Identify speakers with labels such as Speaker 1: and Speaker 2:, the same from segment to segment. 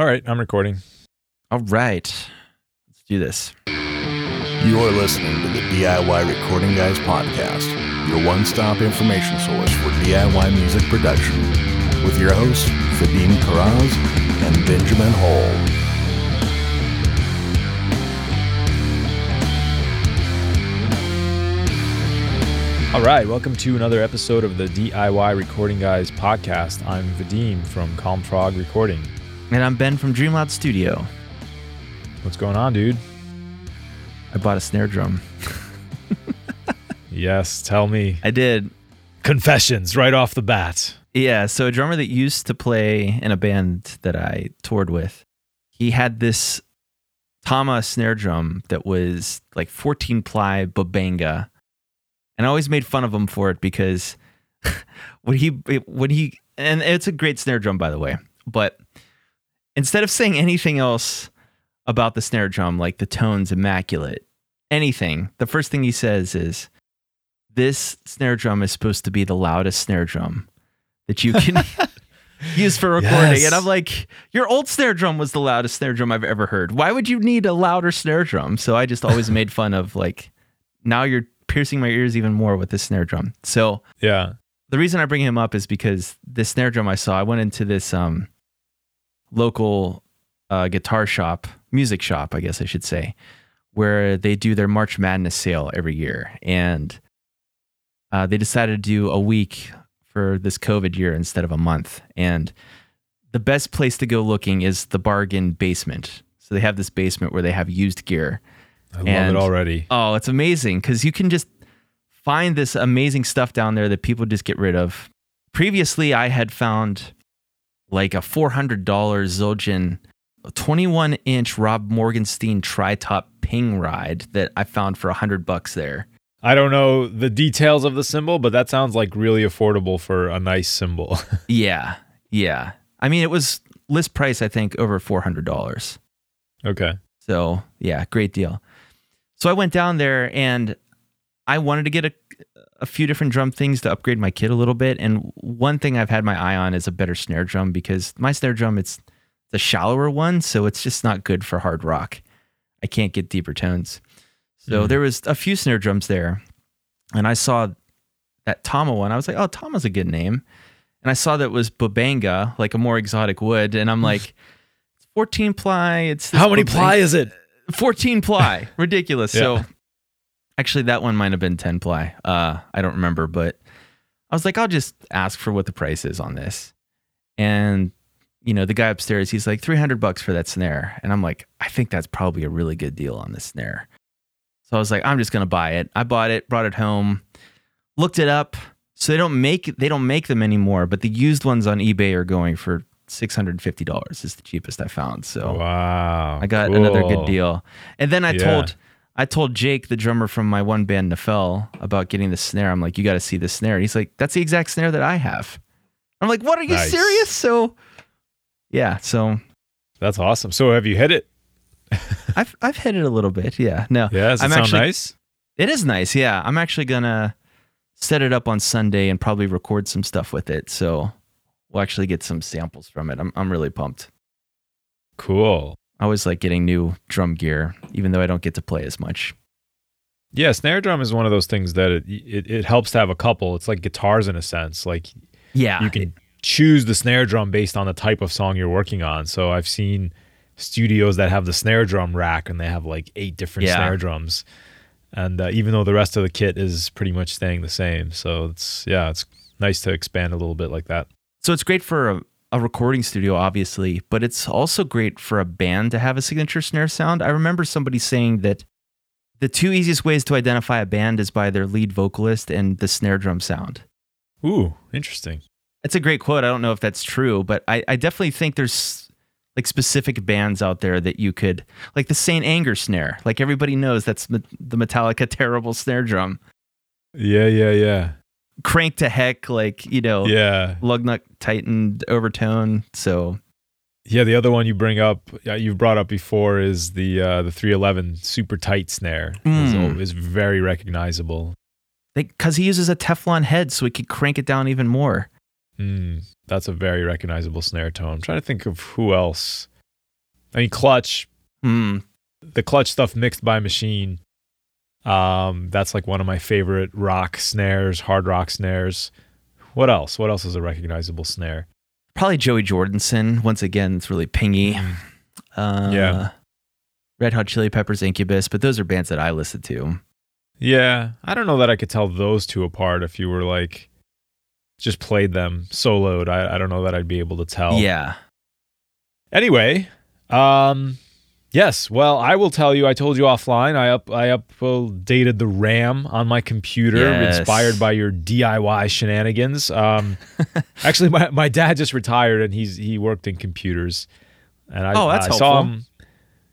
Speaker 1: All right, I'm recording.
Speaker 2: All right. Let's do this.
Speaker 3: You're listening to the DIY Recording Guys podcast, your one stop information source for DIY music production, with your hosts, Vadim Karaz and Benjamin Hall.
Speaker 1: All right, welcome to another episode of the DIY Recording Guys podcast. I'm Vadim from Calm Frog Recording.
Speaker 2: And I'm Ben from Dreamloud Studio.
Speaker 1: What's going on, dude?
Speaker 2: I bought a snare drum.
Speaker 1: Yes, tell me.
Speaker 2: I did.
Speaker 1: Confessions right off the bat.
Speaker 2: Yeah, so a drummer that used to play in a band that I toured with, he had this Tama snare drum that was like 14 ply Bubinga. And I always made fun of him for it because when he when he and it's a great snare drum by the way, but instead of saying anything else about the snare drum like the tone's immaculate, anything, the first thing he says is this snare drum is supposed to be the loudest snare drum that you can use for recording.
Speaker 1: Yes.
Speaker 2: And I'm like, your old snare drum was the loudest snare drum I've ever heard. Why would you need a louder snare drum? So I just always made fun of like, now you're piercing my ears even more with this snare drum. So
Speaker 1: Yeah.
Speaker 2: the reason I bring him up is because the snare drum I saw, I went into this um, local uh, guitar shop, music shop, I guess I should say, where they do their March Madness sale every year. And uh, they decided to do a week for this COVID year instead of a month. And the best place to go looking is the bargain basement. So they have this basement where they have used gear.
Speaker 1: I love
Speaker 2: And-
Speaker 1: it already.
Speaker 2: Oh, it's amazing because you can just find this amazing stuff down there that people just get rid of. Previously, I had found like a $400 Zildjian 21 inch Rod Morgenstein tri top ping ride that I found for 100 bucks there.
Speaker 1: I don't know the details of the cymbal, but that sounds like really affordable for a nice cymbal.
Speaker 2: Yeah. Yeah. I mean, it was list price, I think, over $400.
Speaker 1: okay.
Speaker 2: So yeah, great deal. So I went down there and I wanted to get a, a few different drum things to upgrade my kit a little bit. And one thing I've had my eye on is a better snare drum because my snare drum it's the shallower one, so it's just not good for hard rock. I can't get deeper tones. So
Speaker 1: Mhm.
Speaker 2: there was a few snare drums there, and I saw that Tama one. I was like, oh, Tama's a good name. And I saw that it was Bubinga, like a more exotic wood, and I'm like, it's 14 ply. It's
Speaker 1: How many ply is it?
Speaker 2: 14 ply. Ridiculous.
Speaker 1: Yeah.
Speaker 2: So actually that one might have been 10 ply. Uh I don't remember, but I was like, I'll just ask for what the price is on this. And you know, the guy upstairs, he's like 300 bucks for that snare. And I'm like, I think that's probably a really good deal on this snare. So I was like, I'm just going to buy it. I bought it, brought it home, looked it up. So they don't make they don't make them anymore, but the used ones on eBay are going for $650 is the cheapest I found. So
Speaker 1: Wow.
Speaker 2: I got another good deal. And then I
Speaker 1: Yeah.
Speaker 2: told I told Jake, the drummer from my one band Nafel, about getting the snare. I'm like, you got to see this snare. And he's like, that's the exact snare that I have. I'm like, what? Are you
Speaker 1: Nice.
Speaker 2: serious? So, yeah. So
Speaker 1: That's awesome. So have you hit it?
Speaker 2: I've I've hit it a little bit. Yeah. No.
Speaker 1: Yeah. Does it
Speaker 2: I'm
Speaker 1: sound
Speaker 2: actually-
Speaker 1: nice?
Speaker 2: It is nice. Yeah. I'm actually gonna set it up on Sunday and probably record some stuff with it. So we'll actually get some samples from it. I'm I'm really pumped.
Speaker 1: Cool.
Speaker 2: I always like getting new drum gear, even though I don't get to play as much.
Speaker 1: Yeah, snare drum is one of those things that it, it, it helps to have a couple. It's like guitars in a sense. Like
Speaker 2: Yeah.
Speaker 1: you can choose the snare drum based on the type of song you're working on. So I've seen studios that have the snare drum rack and they have like eight different
Speaker 2: Yeah.
Speaker 1: snare drums. And uh, even though the rest of the kit is pretty much staying the same. So it's, yeah, it's nice to expand a little bit like that.
Speaker 2: So it's great for a, a recording studio, obviously, but it's also great for a band to have a signature snare sound. I remember somebody saying that the two easiest ways to identify a band is by their lead vocalist and the snare drum sound.
Speaker 1: Ooh, interesting.
Speaker 2: That's a great quote. I don't know if that's true, but I, I definitely think there's like specific bands out there that you could, like the Saint Anger snare. Like everybody knows that's the Metallica terrible snare drum.
Speaker 1: Yeah, yeah, yeah.
Speaker 2: Crank to heck, like, you know,
Speaker 1: Yeah.
Speaker 2: lug nut tightened overtone. So
Speaker 1: Yeah, the other one you bring up, uh, you've brought up before, is the uh, the 311 super tight snare.
Speaker 2: Mm.
Speaker 1: is very recognizable.
Speaker 2: because he uses a Teflon head, so he could crank it down even more.
Speaker 1: Mm, that's a very recognizable snare tone. I'm trying to think of who else I mean, clutch,
Speaker 2: Hmm.
Speaker 1: the clutch stuff mixed by machine. Um, that's like one of my favorite rock snares, hard rock snares. What else? What else is a recognizable snare?
Speaker 2: Probably Joey Jordison. Once again, it's really pingy. Uh,
Speaker 1: Yeah.
Speaker 2: Red Hot Chili Peppers, Incubus, but those are bands that I listen to.
Speaker 1: Yeah, I don't know that I could tell those two apart if you were like just played them soloed. I, I don't know that I'd be able to tell.
Speaker 2: Yeah.
Speaker 1: Anyway, um, yes. Well, I will tell you. I told you offline. I up I updated the RAM on my computer,
Speaker 2: Yes.
Speaker 1: inspired by your DIY shenanigans. Um, actually, my, my dad just retired, and he's he worked in computers, and I,
Speaker 2: Oh, that's
Speaker 1: I saw him.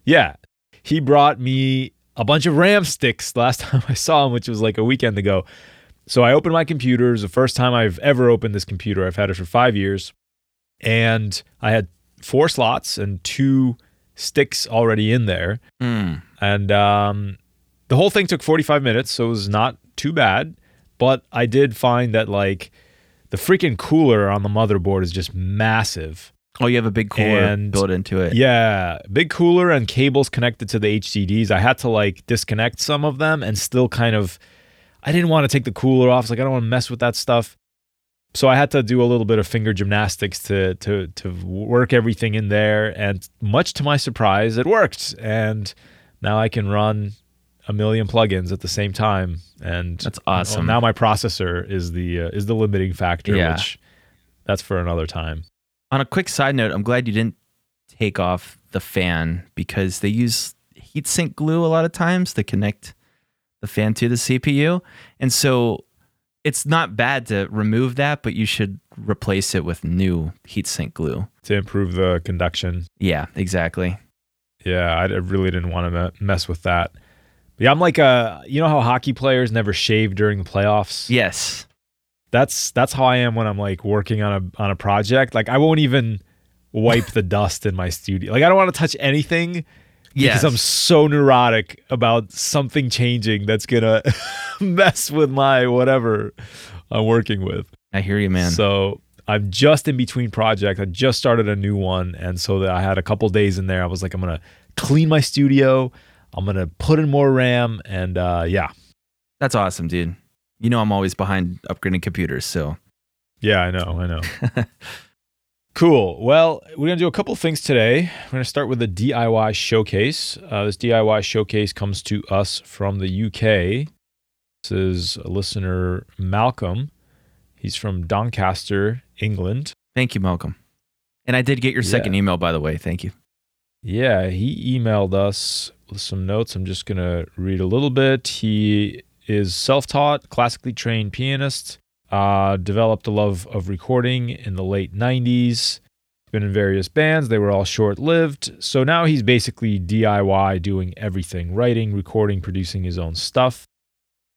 Speaker 1: Yeah, he brought me a bunch of RAM sticks last time I saw him, which was like a weekend ago. So I opened my computer. It was the first time I've ever opened this computer. I've had it for five years, and I had four slots and two sticks already in there.
Speaker 2: Hmm.
Speaker 1: And um, the whole thing took 45 minutes, so it was not too bad. But I did find that like the freaking cooler on the motherboard is just massive.
Speaker 2: Oh, you have a big cooler
Speaker 1: And-
Speaker 2: built into it.
Speaker 1: Yeah, big cooler and cables connected to the HDDs. I had to like disconnect some of them and still kind of I didn't want to take the cooler off. It's like I don't want to mess with that stuff. So I had to do a little bit of finger gymnastics to to to work everything in there and much to my surprise it worked and now I can run a million plugins at the same time and
Speaker 2: That's awesome.
Speaker 1: well, now my processor is the uh, is the limiting factor
Speaker 2: Yeah.
Speaker 1: which that's for another time.
Speaker 2: On a quick side note, I'm glad you didn't take off the fan because they use heatsink glue a lot of times to connect the fan to the CPU. And so it's not bad to remove that, but you should replace it with new heatsink glue.
Speaker 1: to improve the conduction.
Speaker 2: Yeah, exactly.
Speaker 1: Yeah, I really didn't want to mess with that. But yeah, I'm like a you know how hockey players never shave during the playoffs.
Speaker 2: Yes.
Speaker 1: That's that's how I am when I'm like working on a on a project. Like I won't even wipe the dust in my studio. Like I don't want to touch anything
Speaker 2: Yes.
Speaker 1: because I'm so neurotic about something changing that's gonna mess with my whatever I'm working with.
Speaker 2: I hear you, man.
Speaker 1: So I'm just in between projects. I just started a new one, and so that I had a couple days in there. I was like, I'm gonna clean my studio. I'm gonna put in more RAM, and uh, yeah,
Speaker 2: That's awesome, dude. You know I'm always behind upgrading computers, so
Speaker 1: yeah, I know, I know. cool. Well, we're gonna do a couple things today. We're gonna start with the DIY showcase. Uh, this DIY showcase comes to us from the UK. This is a listener, Malcolm. He's from Doncaster, England.
Speaker 2: thank you, Malcolm. And I did get your second
Speaker 1: Yeah.
Speaker 2: email, by the way. Thank you.
Speaker 1: Yeah, he emailed us with some notes. I'm just going to read a little bit. He is self taught, classically trained pianist, uh, developed a love of recording in the late 90s, been in various bands. They were all short lived. So now he's basically DIY doing everything writing, recording, producing his own stuff.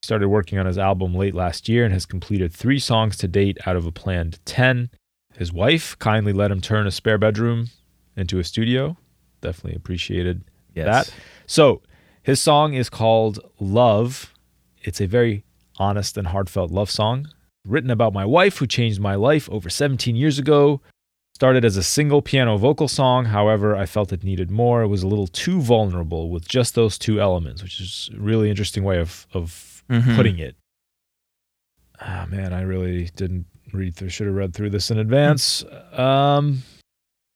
Speaker 1: Started working on his album late last year and has completed three songs to date out of a planned 10. His wife kindly let him turn a spare bedroom into a studio. Definitely appreciated
Speaker 2: Yes.
Speaker 1: that. So his song is called Love. It's a very honest and heartfelt love song written about my wife who changed my life over 17 years ago. Started as a single piano vocal song. However, I felt it needed more. It was a little too vulnerable with just those two elements, which is a really interesting way of, of
Speaker 2: Mhm.
Speaker 1: putting it. Ah, man, I really didn't read through, should have read through this in advance. Um,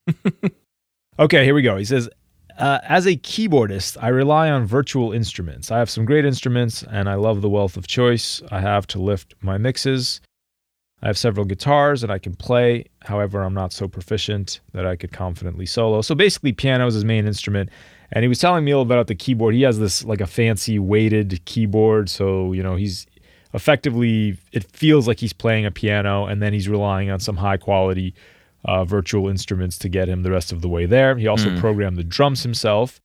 Speaker 1: okay, here we go. He says, uh, as a keyboardist, I rely on virtual instruments. I have some great instruments and I love the wealth of choice I have to lift my mixes. I have several guitars that I can play. However, I'm not so proficient that I could confidently solo. So basically, piano is his main instrument. And he was telling me a little bit about the keyboard. He has this like a fancy weighted keyboard. So, you know, he's effectively, it feels like he's playing a piano and then he's relying on some high quality uh, virtual instruments to get him the rest of the way there. He also
Speaker 2: Mm.
Speaker 1: programmed the drums himself.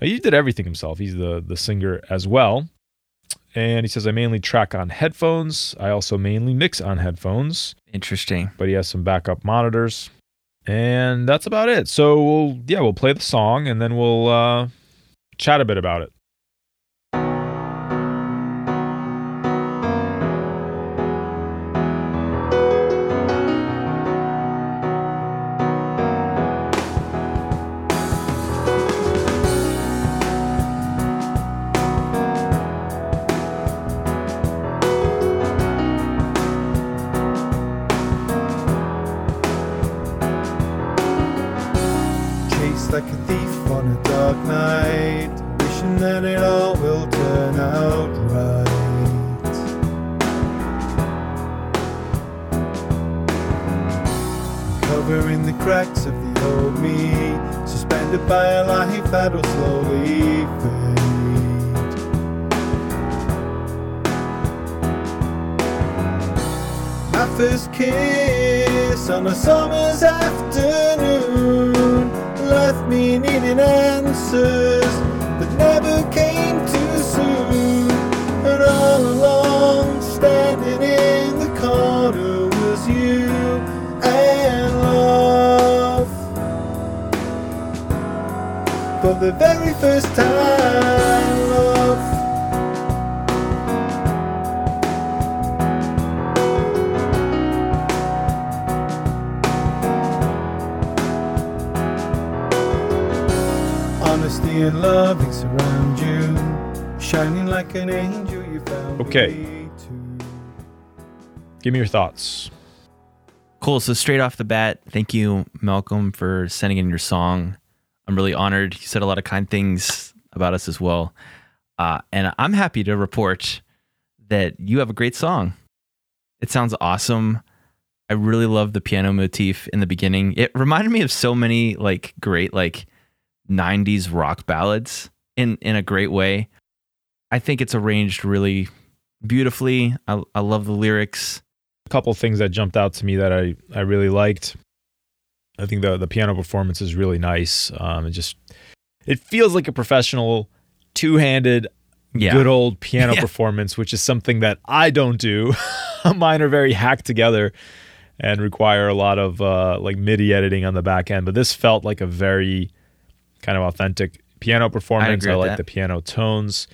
Speaker 1: Uh, he did everything himself. He's the the singer as well. And he says I mainly track on headphones. I also mainly mix on headphones,
Speaker 2: Interesting.
Speaker 1: but he has some backup monitors. And that's about it. So we'll yeah, we'll play the song and then we'll uh, chat a bit about it. Thoughts.
Speaker 2: Cool. So straight off the bat, thank you, Malcolm, for sending in your song. I'm really honored. You said a lot of kind things about us as well. Uh, and I'm happy to report that you have a great song. It sounds awesome. I really love the piano motif in the beginning. It reminded me of so many like great like 90s rock ballads in in a great way. I think it's arranged really beautifully. I, I love the lyrics.
Speaker 1: Couple things that jumped out to me that I, I really liked. I think the the piano performance is really nice. Um, it just it feels like a professional two handed
Speaker 2: Yeah.
Speaker 1: good old piano
Speaker 2: Yeah.
Speaker 1: performance, which is something that I don't do. Mine are very hacked together and require a lot of uh, like MIDI editing on the back end. But this felt like a very kind of authentic piano performance.
Speaker 2: agree
Speaker 1: I, like the piano tones.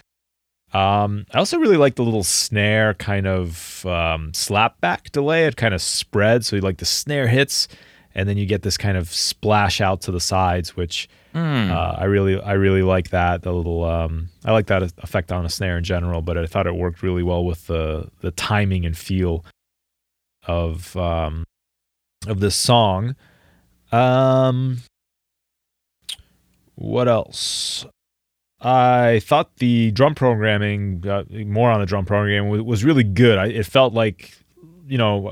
Speaker 1: Um, I also really like the little snare kind of um, slapback delay. It kind of spreads, so you like the snare hits, and then you get this kind of splash out to the sides, which
Speaker 2: Mm.
Speaker 1: uh, I really, I really like that. The little, um, I like that effect on a snare in general, but I thought it worked really well with the the timing and feel of um, of this song. Um, what else? I thought the drum programming, uh, more on the drum programming, was, was really good. I, it felt like, you know,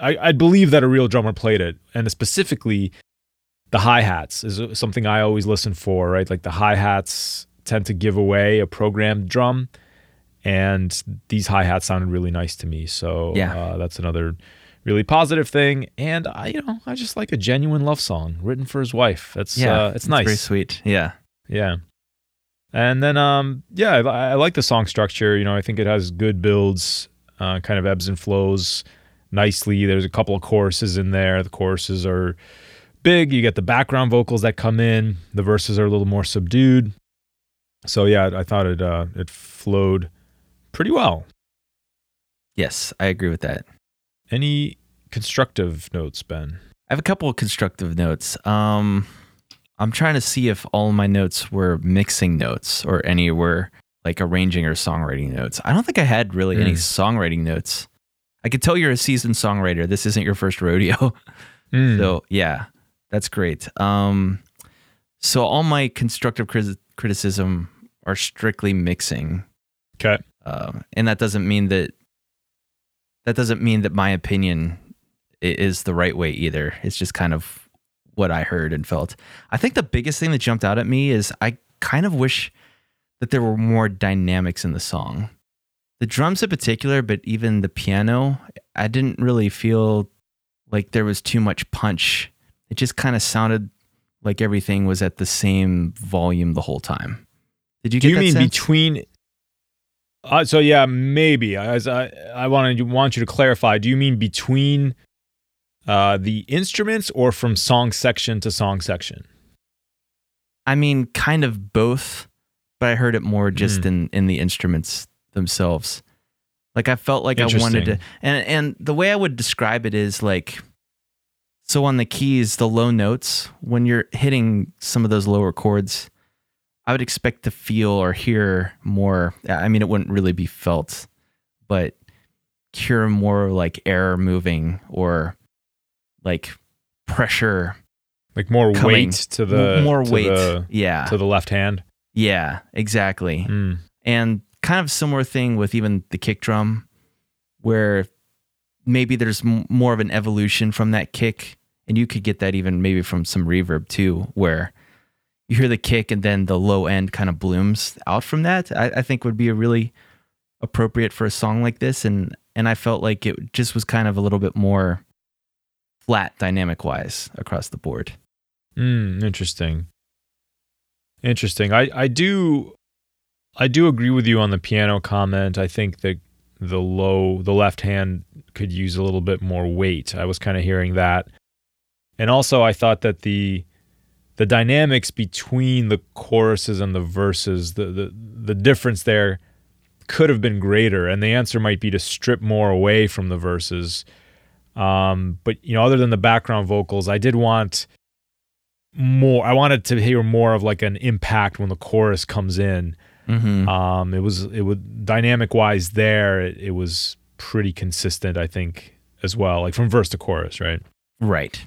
Speaker 1: I, I believe that a real drummer played it, and specifically the hi hats is something I always listen for, right? Like the hi hats tend to give away a programmed drum, and these hi hats sounded really nice to me. So
Speaker 2: Yeah.
Speaker 1: uh, that's another really positive thing. And I, you know, I just like a genuine love song written for his wife. That's
Speaker 2: yeah,
Speaker 1: uh, it's nice.
Speaker 2: Very sweet. Yeah.
Speaker 1: Yeah. And then, um, yeah, I, I like the song structure. You know, I think it has good builds, uh, kind of ebbs and flows nicely. There's a couple of choruses in there. The choruses are big. You get the background vocals that come in. The verses are a little more subdued. So yeah, I thought it uh, it flowed pretty well.
Speaker 2: Yes, I agree with that.
Speaker 1: Any constructive notes, Ben?
Speaker 2: I have a couple of constructive notes. Um, I'm trying to see if all my notes were mixing notes or any were like arranging or songwriting notes. I don't think I had really any
Speaker 1: Mm.
Speaker 2: songwriting notes. I could tell you're a seasoned songwriter. This isn't your first rodeo.
Speaker 1: Mm.
Speaker 2: So yeah, that's great. Um, so all my constructive crit- criticism are strictly mixing,
Speaker 1: Okay.
Speaker 2: um, and that doesn't mean that that doesn't mean that my opinion is the right way either. It's just kind of what I heard and felt. I think the biggest thing that jumped out at me is I kind of wish that there were more dynamics in the song. The drums in particular, but even the piano, I didn't really feel like there was too much punch. It just kind of sounded like everything was at the same volume the whole time. Did you
Speaker 1: Do you mean
Speaker 2: sense?
Speaker 1: between? Uh, so yeah, maybe. As I I wanted want you to clarify. Do you mean between uh, the instruments or from song section to song section?
Speaker 2: I mean, kind of both, but I heard it more just
Speaker 1: Mm.
Speaker 2: in in the instruments themselves. Like I felt like I wanted to, and and the way I would describe it is like, so on the keys, the low notes when you're hitting some of those lower chords, I would expect to feel or hear more. I mean, it wouldn't really be felt, but hear more like air moving or like pressure
Speaker 1: Like more
Speaker 2: Coming-
Speaker 1: weight to the
Speaker 2: more
Speaker 1: to
Speaker 2: weight.
Speaker 1: the,
Speaker 2: yeah.
Speaker 1: to the left hand.
Speaker 2: yeah, exactly.
Speaker 1: Mm.
Speaker 2: And kind of similar thing with even the kick drum, where maybe there's m- more of an evolution from that kick. And you could get that even maybe from some reverb too, where you hear the kick and then the low end kind of blooms out from that. I, I think would be a really appropriate for a song like this. And and I felt like it just was kind of a little bit more flat dynamic wise across the board.
Speaker 1: Mm, interesting. Interesting. I, I do I do agree with you on the piano comment. I think that the low the left hand could use a little bit more weight. I was kind of hearing that. And also I thought that the the dynamics between the choruses and the verses, the the, the difference there could have been greater. And the answer might be to strip more away from the verses. Um, but you know, other than the background vocals, I did want more I wanted to hear more of like an impact when the chorus comes in.
Speaker 2: Mm-hmm.
Speaker 1: Um it was it was dynamic wise there it, it was pretty consistent I think as well like from verse to chorus, right?
Speaker 2: right.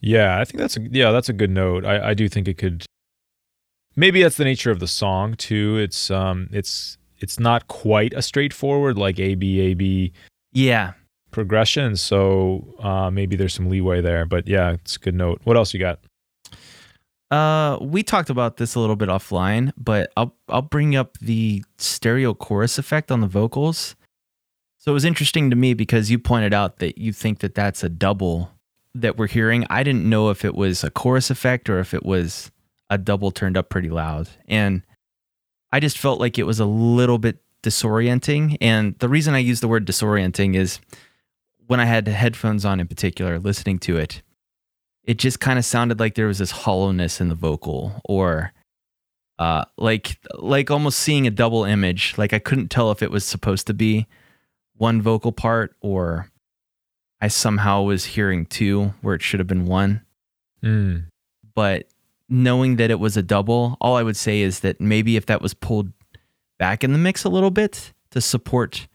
Speaker 1: Yeah, I think that's a yeah, that's a good note. I I do think it could maybe that's the nature of the song too. It's um it's it's not quite a straightforward like A B A B
Speaker 2: Yeah.
Speaker 1: Progression, so uh maybe there's some leeway there, but yeah, it's a good note. What else you got?
Speaker 2: Uh, we talked about this a little bit offline, but I'll I'll bring up the stereo chorus effect on the vocals. So it was interesting to me because you pointed out that you think that that's a double that we're hearing. I didn't know if it was a chorus effect or if it was a double turned up pretty loud, and I just felt like it was a little bit disorienting. And the reason I use the word disorienting is when I had headphones on in particular, listening to it it just kind of sounded like there was this hollowness in the vocal or uh like like almost seeing a double image like i couldn't tell if it was supposed to be one vocal part or i somehow was hearing two where it should have been one
Speaker 1: Mm.
Speaker 2: but knowing that it was a double all i would say is that maybe if that was pulled back in the mix a little bit to support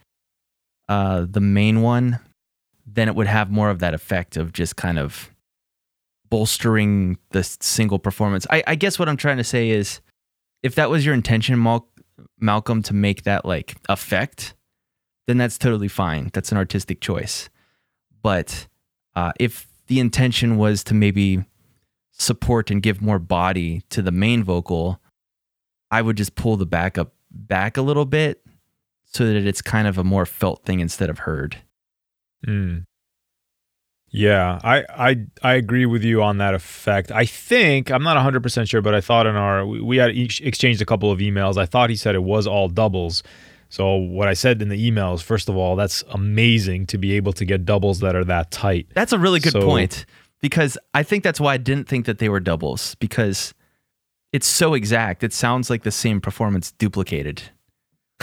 Speaker 2: uh the main one then it would have more of that effect of just kind of bolstering the single performance. I, I guess what I'm trying to say is if that was your intention, Mal- Malcolm, to make that like effect, then that's totally fine. That's an artistic choice. But uh, if the intention was to maybe support and give more body to the main vocal, I would just pull the backup back a little bit so that it's kind of a more felt thing instead of heard.
Speaker 1: Mm. Yeah, I, I I agree with you on that effect. I think I'm not 100 percent sure, but I thought in our we, we had each exchanged a couple of emails. I thought he said it was all doubles. So what I said in the emails, first of all, that's amazing to be able to get doubles that are that tight.
Speaker 2: That's a really good
Speaker 1: So-
Speaker 2: point because I think that's why I didn't think that they were doubles because it's so exact. It sounds like the same performance duplicated.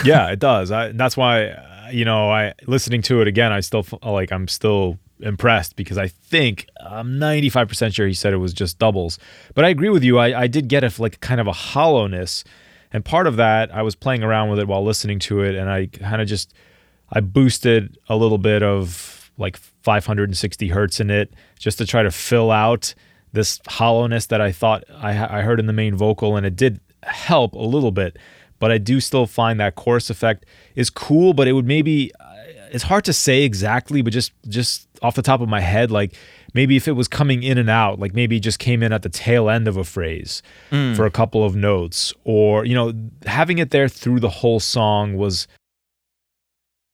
Speaker 1: yeah, it does. I, that's why, you know, I listening to it again. I still uh, like I'm still impressed because I think I'm 95 percent sure he said it was just doubles. But I agree with you. I, I did get a like kind of a hollowness, and part of that I was playing around with it while listening to it, and I kind of just I boosted a little bit of like 560 hertz in it just to try to fill out this hollowness that I thought I, I heard in the main vocal, and it did help a little bit. But I do still find that chorus effect is cool, but it would maybe uh, it's hard to say exactly, but just just off the top of my head, like maybe if it was coming in and out, like maybe it just came in at the tail end of a phrase for a couple of notes, or you know, having it there through the whole song was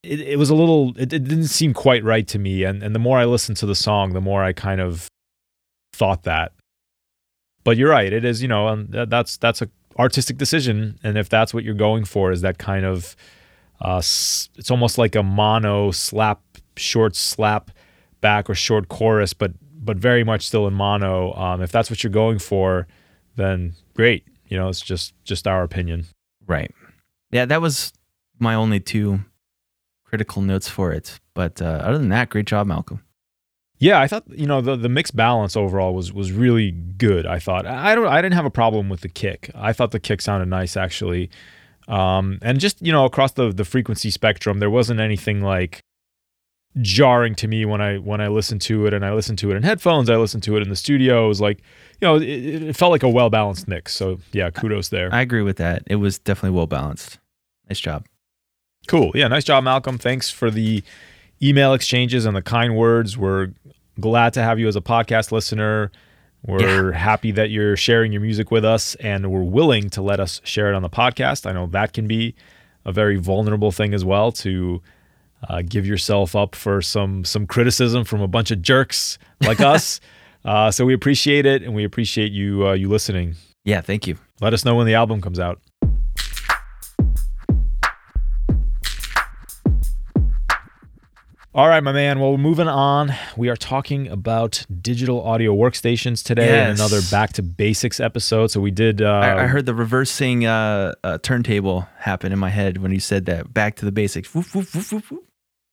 Speaker 1: it, it was a little it, it didn't seem quite right to me and and the more i listened to the song the more i kind of thought that. But you're right it is you know and that's that's a artistic decision and if that's what you're going for is that kind of uh it's almost like a mono slap short slap back or short chorus but but very much still in mono um if that's what you're going for then great you know it's just just our opinion
Speaker 2: Right. Yeah, that was my only two critical notes for it. But uh, other than that, great job, Malcolm.
Speaker 1: Yeah, I thought you know the the mixed balance overall was was really good. I thought I don't I didn't have a problem with the kick. I thought the kick sounded nice actually, um, and just you know across the the frequency spectrum, there wasn't anything like jarring to me when I when I listen to it and I listen to it in headphones. I listened to it in the studio. It was like you know it, it felt like a well balanced mix. So yeah, kudos there.
Speaker 2: I agree with that. It was definitely well balanced. Nice job.
Speaker 1: Cool. Yeah, nice job, Malcolm. Thanks for the email exchanges and the kind words. We're glad to have you as a podcast listener. We're yeah. happy that you're sharing your music with us and we're willing to let us share it on the podcast. I know that can be a very vulnerable thing as well to uh, give yourself up for some some criticism from a bunch of jerks like us. Uh, so we appreciate it and we appreciate you uh, you listening.
Speaker 2: Yeah, thank you.
Speaker 1: Let us know when the album comes out. All right, my man. Well, we're moving on. We are talking about digital audio workstations today yes. and another back to basics episode. So we did. Uh,
Speaker 2: I, I, heard the reversing uh, uh, turntable happen in my head when you said that. Back to the basics. Woof, woof,
Speaker 1: woof,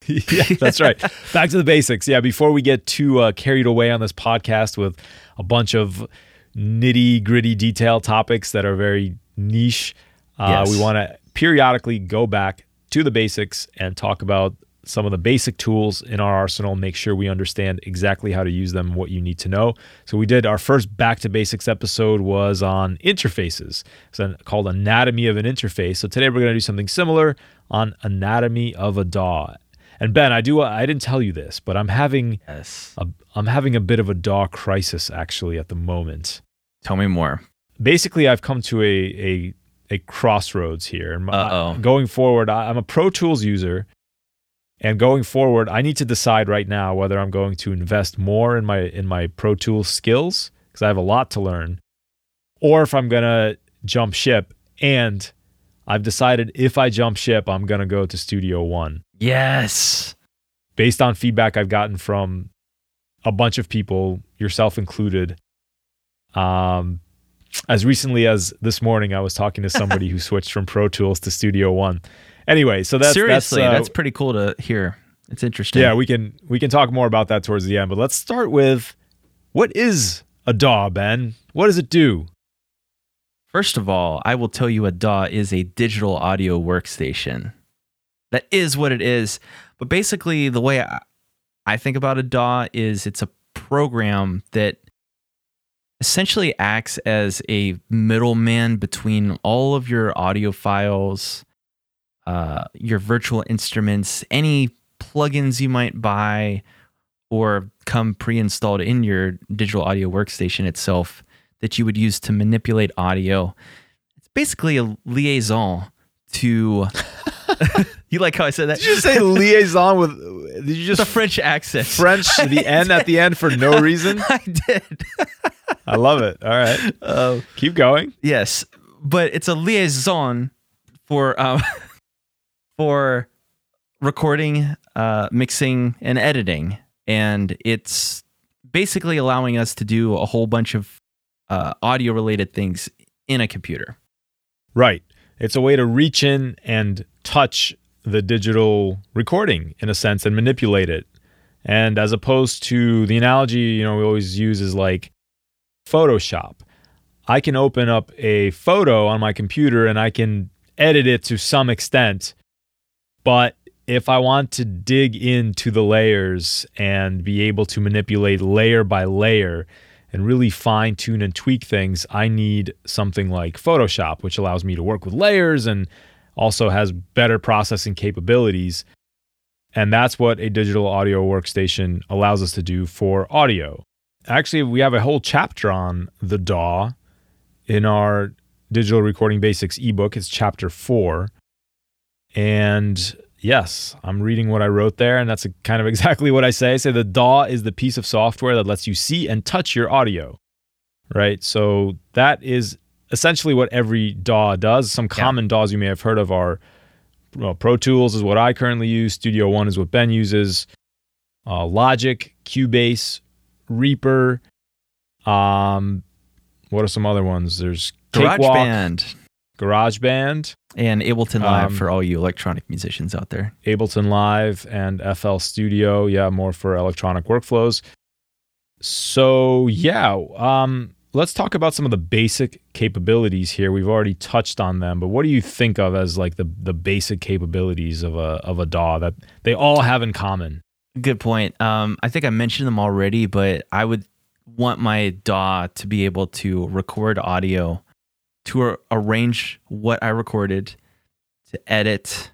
Speaker 1: yeah, that's right. Back to the basics. Yeah, before we get too uh, carried away on this podcast with a bunch of nitty gritty detail topics that are very niche, uh, yes. we want to periodically go back to the basics and talk about some of the basic tools in our arsenal, make sure we understand exactly how to use them, what you need to know. So we did our first back to basics episode was on interfaces. It's called Anatomy of an Interface. So today we're going to do something similar on Anatomy of a DAW. And Ben, I do I didn't tell you this, but I'm having
Speaker 2: yes.
Speaker 1: a, I'm having a bit of a DAW crisis actually at the moment.
Speaker 2: Tell me more.
Speaker 1: Basically, I've come to a a a crossroads here. And my, going forward, I'm a Pro Tools user and going forward, I need to decide right now whether I'm going to invest more in my in my Pro Tools skills because I have a lot to learn, or if I'm gonna jump ship. And I've decided if I jump ship, I'm gonna go to Studio One.
Speaker 2: Yes.
Speaker 1: Based on feedback I've gotten from a bunch of people, yourself included. Um, as recently as this morning, I was talking to somebody who switched from Pro Tools to Studio One Anyway, so that's
Speaker 2: seriously
Speaker 1: that's,
Speaker 2: uh, that's pretty cool to hear. It's interesting.
Speaker 1: Yeah, we can we can talk more about that towards the end, but let's start with what is a DAW, Ben? What does it do?
Speaker 2: First of all, I will tell you a DAW is a digital audio workstation. That is what it is. But basically, the way I, I think about a DAW is it's a program that essentially acts as a middleman between all of your audio files uh, your virtual instruments, any plugins you might buy or come pre-installed in your digital audio workstation itself that you would use to manipulate audio. It's basically a liaison to you like how I said that?
Speaker 1: Did you just say liaison with did you just
Speaker 2: the French accent?
Speaker 1: French the N at the end for no reason?
Speaker 2: I did.
Speaker 1: I love it. All right. Uh, Keep going.
Speaker 2: Yes. But it's a liaison for um, for recording, uh, mixing, and editing. And it's basically allowing us to do a whole bunch of uh, audio related things in a computer.
Speaker 1: Right. It's a way to reach in and touch the digital recording in a sense and manipulate it. And as opposed to the analogy, you know, we always use is like Photoshop. I can open up a photo on my computer and I can edit it to some extent but if I want to dig into the layers and be able to manipulate layer by layer and really fine tune and tweak things, I need something like Photoshop, which allows me to work with layers and also has better processing capabilities. And that's what a digital audio workstation allows us to do for audio. Actually, we have a whole chapter on the DAW in our Digital Recording Basics ebook. It's chapter four. And yes, I'm reading what I wrote there, and that's a, kind of exactly what I say. I say the DAW is the piece of software that lets you see and touch your audio, right? So that is essentially what every DAW does. Some common yeah. DAWs you may have heard of are well, Pro Tools is what I currently use. Studio One is what Ben uses. Uh, Logic, Cubase, Reaper. Um, what are some other ones? There's Cakewalk,
Speaker 2: GarageBand,
Speaker 1: GarageBand,
Speaker 2: and Ableton Live um, for all you electronic musicians out there.
Speaker 1: Ableton Live and FL Studio, yeah, more for electronic workflows. So yeah, um, let's talk about some of the basic capabilities here. We've already touched on them, but what do you think of as like the the basic capabilities of a of a DAW that they all have in common?
Speaker 2: Good point. Um, I think I mentioned them already, but I would want my DAW to be able to record audio, to ar- arrange what I recorded, to edit,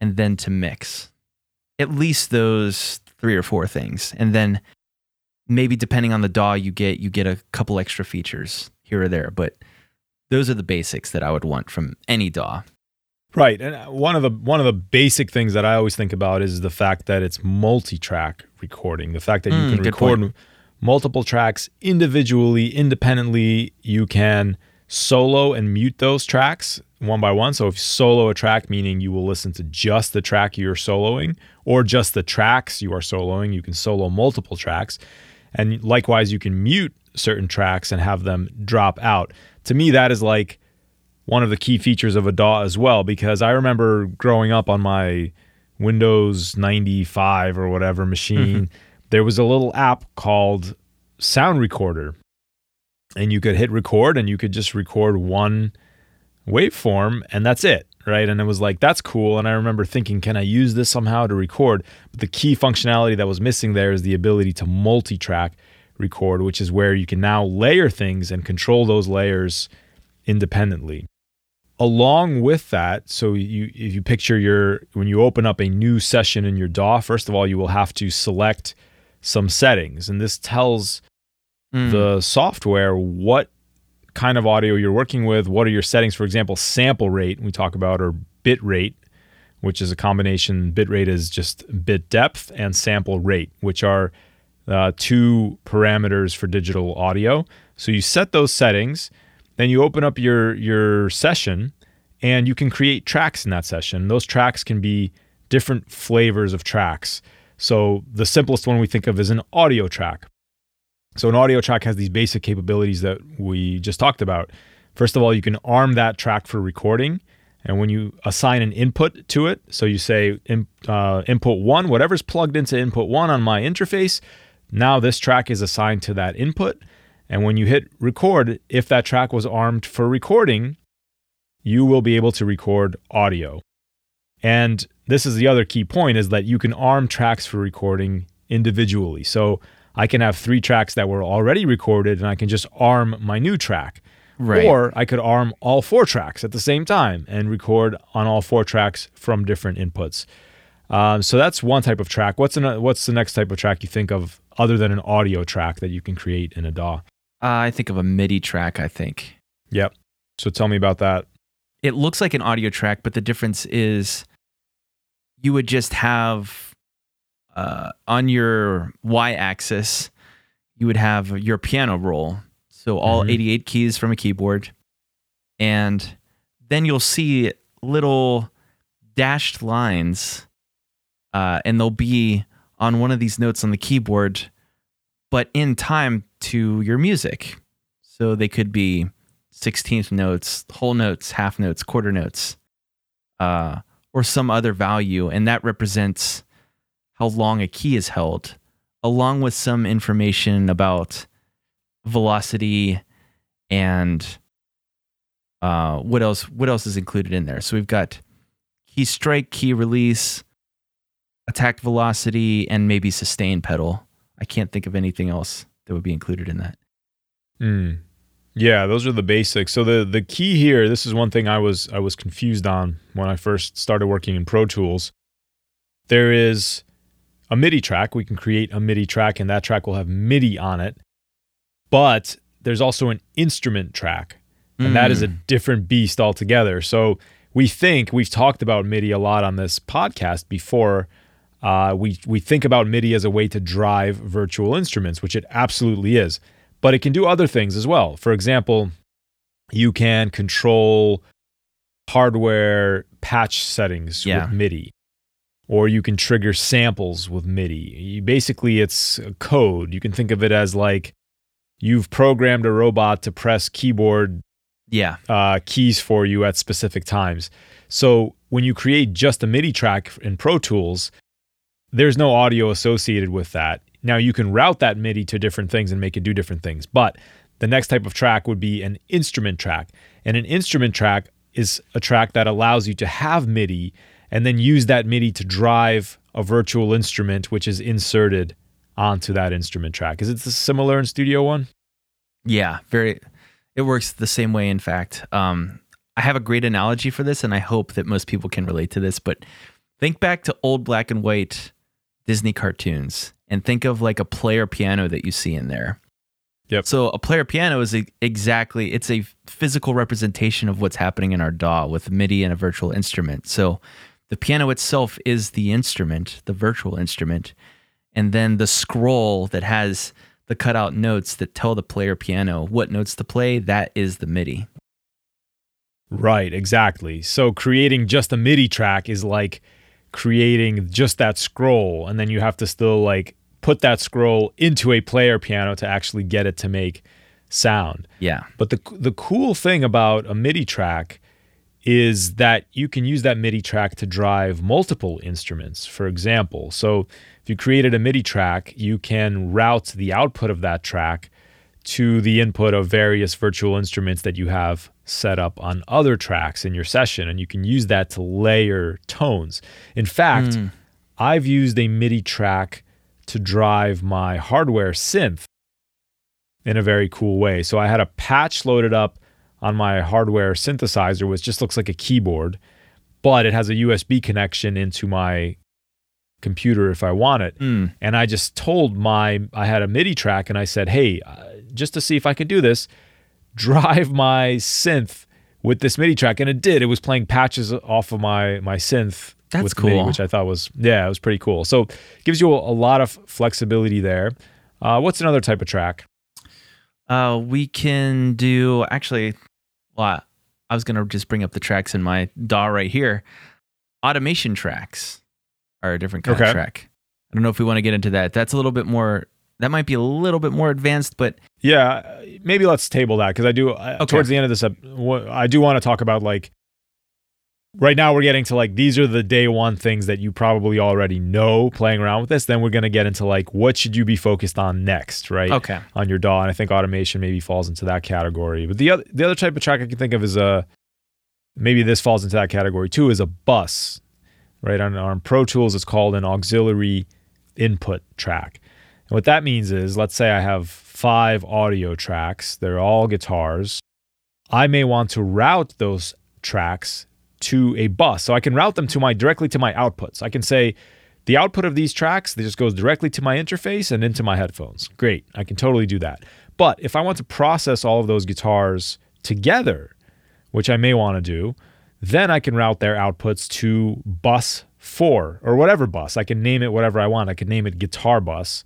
Speaker 2: and then to mix. At least those three or four things, and then maybe depending on the DAW you get, you get a couple extra features here or there. But those are the basics that I would want from any DAW.
Speaker 1: Right, and uh, one of the one of the basic things that I always think about is the fact that it's multi-track recording. The fact that you
Speaker 2: Mm,
Speaker 1: can record
Speaker 2: point.
Speaker 1: multiple tracks individually, independently. You can solo and mute those tracks one by one. So if you solo a track, meaning you will listen to just the track you're soloing, or just the tracks you are soloing, you can solo multiple tracks, and likewise you can mute certain tracks and have them drop out. To me, that is like one of the key features of a DAW as well, because I remember growing up on my Windows 95 or whatever machine, mm-hmm. there was a little app called Sound Recorder. And you could hit record and you could just record one waveform and that's it, right? And it was like, that's cool. And I remember thinking, can I use this somehow to record? But the key functionality that was missing there is the ability to multi track record, which is where you can now layer things and control those layers independently along with that so you if you picture your when you open up a new session in your DAW first of all you will have to select some settings and this tells
Speaker 2: Mm.
Speaker 1: the software what kind of audio you're working with what are your settings for example sample rate we talk about or bit rate which is a combination bit rate is just bit depth and sample rate which are uh, two parameters for digital audio so you set those settings then you open up your your session and you can create tracks in that session. Those tracks can be different flavors of tracks. So the simplest one we think of is an audio track. So an audio track has these basic capabilities that we just talked about. First of all, you can arm that track for recording. And when you assign an input to it, so you say uh, input one, whatever's plugged into input one on my interface, now this track is assigned to that input. And when you hit record, if that track was armed for recording, you will be able to record audio. And this is the other key point is that you can arm tracks for recording individually. So I can have three tracks that were already recorded and I can just arm my new track.
Speaker 2: Right.
Speaker 1: Or I could arm all four tracks at the same time and record on all four tracks from different inputs. Um, so that's one type of track. What's an, what's the next type of track you think of other than an audio track that you can create in a DAW?
Speaker 2: Uh, I think of a MIDI track. I think
Speaker 1: Yep. So tell me about that.
Speaker 2: it looks like an audio track, but the difference is you would just have uh, on your y axis, you would have your piano roll. So all
Speaker 1: Mhm.
Speaker 2: 88 keys from a keyboard. And then you'll see little dashed lines, uh, and they'll be on one of these notes on the keyboard, but in time to your music. So they could be 16th notes, whole notes, half notes, quarter notes, uh, or some other value. And that represents how long a key is held, along with some information about velocity and uh, what else what else is included in there. So we've got key strike, key release, attack velocity, and maybe sustain pedal. I can't think of anything else that would be included in that.
Speaker 1: Mm. Yeah, those are the basics. So the the key here, this is one thing I was I was confused on when I first started working in Pro Tools. There is a MIDI track. We can create a MIDI track and that track will have MIDI on it. But there's also an instrument track. And that is a different beast altogether. So we think we've talked about MIDI a lot on this podcast before. Uh, we we think about MIDI as a way to drive virtual instruments, which it absolutely is but it can do other things as well. For example, you can control hardware patch settings
Speaker 2: Yeah.
Speaker 1: with MIDI, or you can trigger samples with MIDI. You, basically, it's code. You can think of it as like you've programmed a robot to press keyboard
Speaker 2: Yeah.
Speaker 1: uh, keys for you at specific times. So when you create just a MIDI track in Pro Tools, there's no audio associated with that. Now you can route that MIDI to different things and make it do different things. But the next type of track would be an instrument track. And an instrument track is a track that allows you to have MIDI and then use that MIDI to drive a virtual instrument which is inserted onto that instrument track. Is it similar in Studio One?
Speaker 2: Yeah, very. It works the same way. In fact, um, I have a great analogy for this, and I hope that most people can relate to this. But think back to old black and white Disney cartoons, and think of like a player piano that you see in there.
Speaker 1: Yep.
Speaker 2: So a player piano is exactly it's a physical representation of what's happening in our DAW with MIDI and a virtual instrument. So the piano itself is the instrument, the virtual instrument, and then the scroll that has the cutout notes that tell the player piano what notes to play, that is the MIDI.
Speaker 1: Right, exactly. So creating just a MIDI track is like creating just that scroll and then you have to still like put that scroll into a player piano to actually get it to make sound.
Speaker 2: Yeah.
Speaker 1: But the the cool thing about a MIDI track is that you can use that MIDI track to drive multiple instruments. For example, so if you created a MIDI track, you can route the output of that track to the input of various virtual instruments that you have set up on other tracks in your session and you can use that to layer tones. In fact,
Speaker 2: Mm.
Speaker 1: I've used a MIDI track to drive my hardware synth in a very cool way. So I had a patch loaded up on my hardware synthesizer, which just looks like a keyboard, but it has a USB connection into my computer if I want it.
Speaker 2: Mm.
Speaker 1: And I just told my, I had a MIDI track and I said, hey, uh, just to see if I could do this, drive my synth with this MIDI track. And it did. It was playing patches off of my, my synth.
Speaker 2: That's
Speaker 1: with MIDI,
Speaker 2: cool.
Speaker 1: which I thought was, yeah, it was pretty cool. So it gives you a, a lot of flexibility there. Uh, what's another type of track?
Speaker 2: Uh, we can do actually. Well, I- was gonna just bring up the tracks in my DAW right here. Automation tracks are a different kind
Speaker 1: Okay.
Speaker 2: of track. I don't know if we want to get into that. That's a little bit more. That might be a little bit more advanced, but
Speaker 1: Yeah, maybe let's table that because I do uh,
Speaker 2: Okay.
Speaker 1: towards the end of this. I do want to talk about like right now we're getting to like these are the day one things that you probably already know playing around with this. Then we're gonna get into like what should you be focused on next, right?
Speaker 2: okay.
Speaker 1: On your DAW, and I think automation maybe falls into that category. But the other the other type of track I can think of is a maybe this falls into that category too is a bus, right? On, on Pro Tools, it's called an auxiliary input track. And what that means is, let's say I have five audio tracks, they're all guitars. I may want to route those tracks to a bus. So I can route them to my directly to my outputs. I can say the output of these tracks that just goes directly to my interface and into my headphones. Great. I can totally do that. But if I want to process all of those guitars together, which I may want to do, then I can route their outputs to bus 4 or whatever bus. I can name it whatever I want. I can name it guitar bus.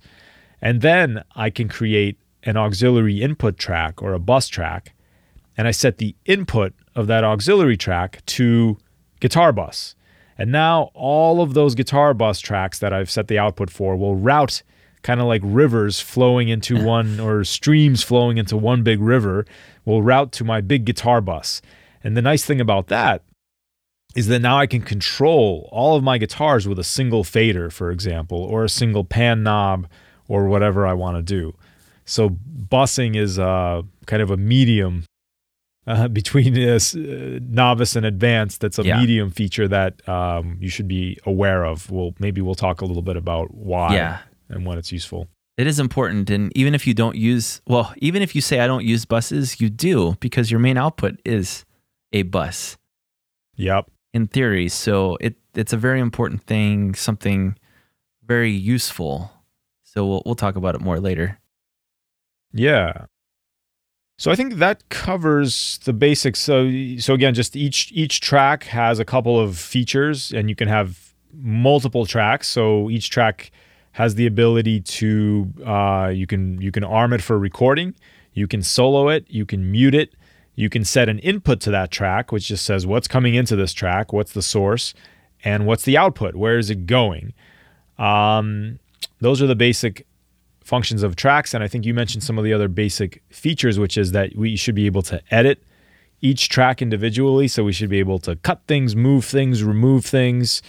Speaker 1: And then I can create an auxiliary input track or a bus track. And I set the input of that auxiliary track to guitar bus. And now all of those guitar bus tracks that I've set the output for will route kind of like rivers flowing into one or streams flowing into one big river will route to my big guitar bus. And the nice thing about that is that now I can control all of my guitars with a single fader, for example, or a single pan knob or whatever I want to do. So busing is uh, kind of a medium uh, between this uh, novice and advanced. That's a
Speaker 2: Yeah.
Speaker 1: medium feature that um, you should be aware of. We'll maybe we'll talk a little bit about why
Speaker 2: Yeah.
Speaker 1: and when it's useful.
Speaker 2: It is important. And even if you don't use, well, even if you say I don't use buses, you do because your main output is a bus
Speaker 1: Yep.
Speaker 2: in theory. So it, it's a very important thing, something very useful. So we'll, we'll talk about it more later.
Speaker 1: Yeah. So I think that covers the basics. So so again, just each each track has a couple of features, and you can have multiple tracks. So each track has the ability to uh, you can you can arm it for recording, you can solo it, you can mute it, you can set an input to that track, which just says what's coming into this track, what's the source, and what's the output, where is it going. Um, those are the basic functions of tracks. And I think you mentioned some of the other basic features, which is that we should be able to edit each track individually. So we should be able to cut things, move things, remove things.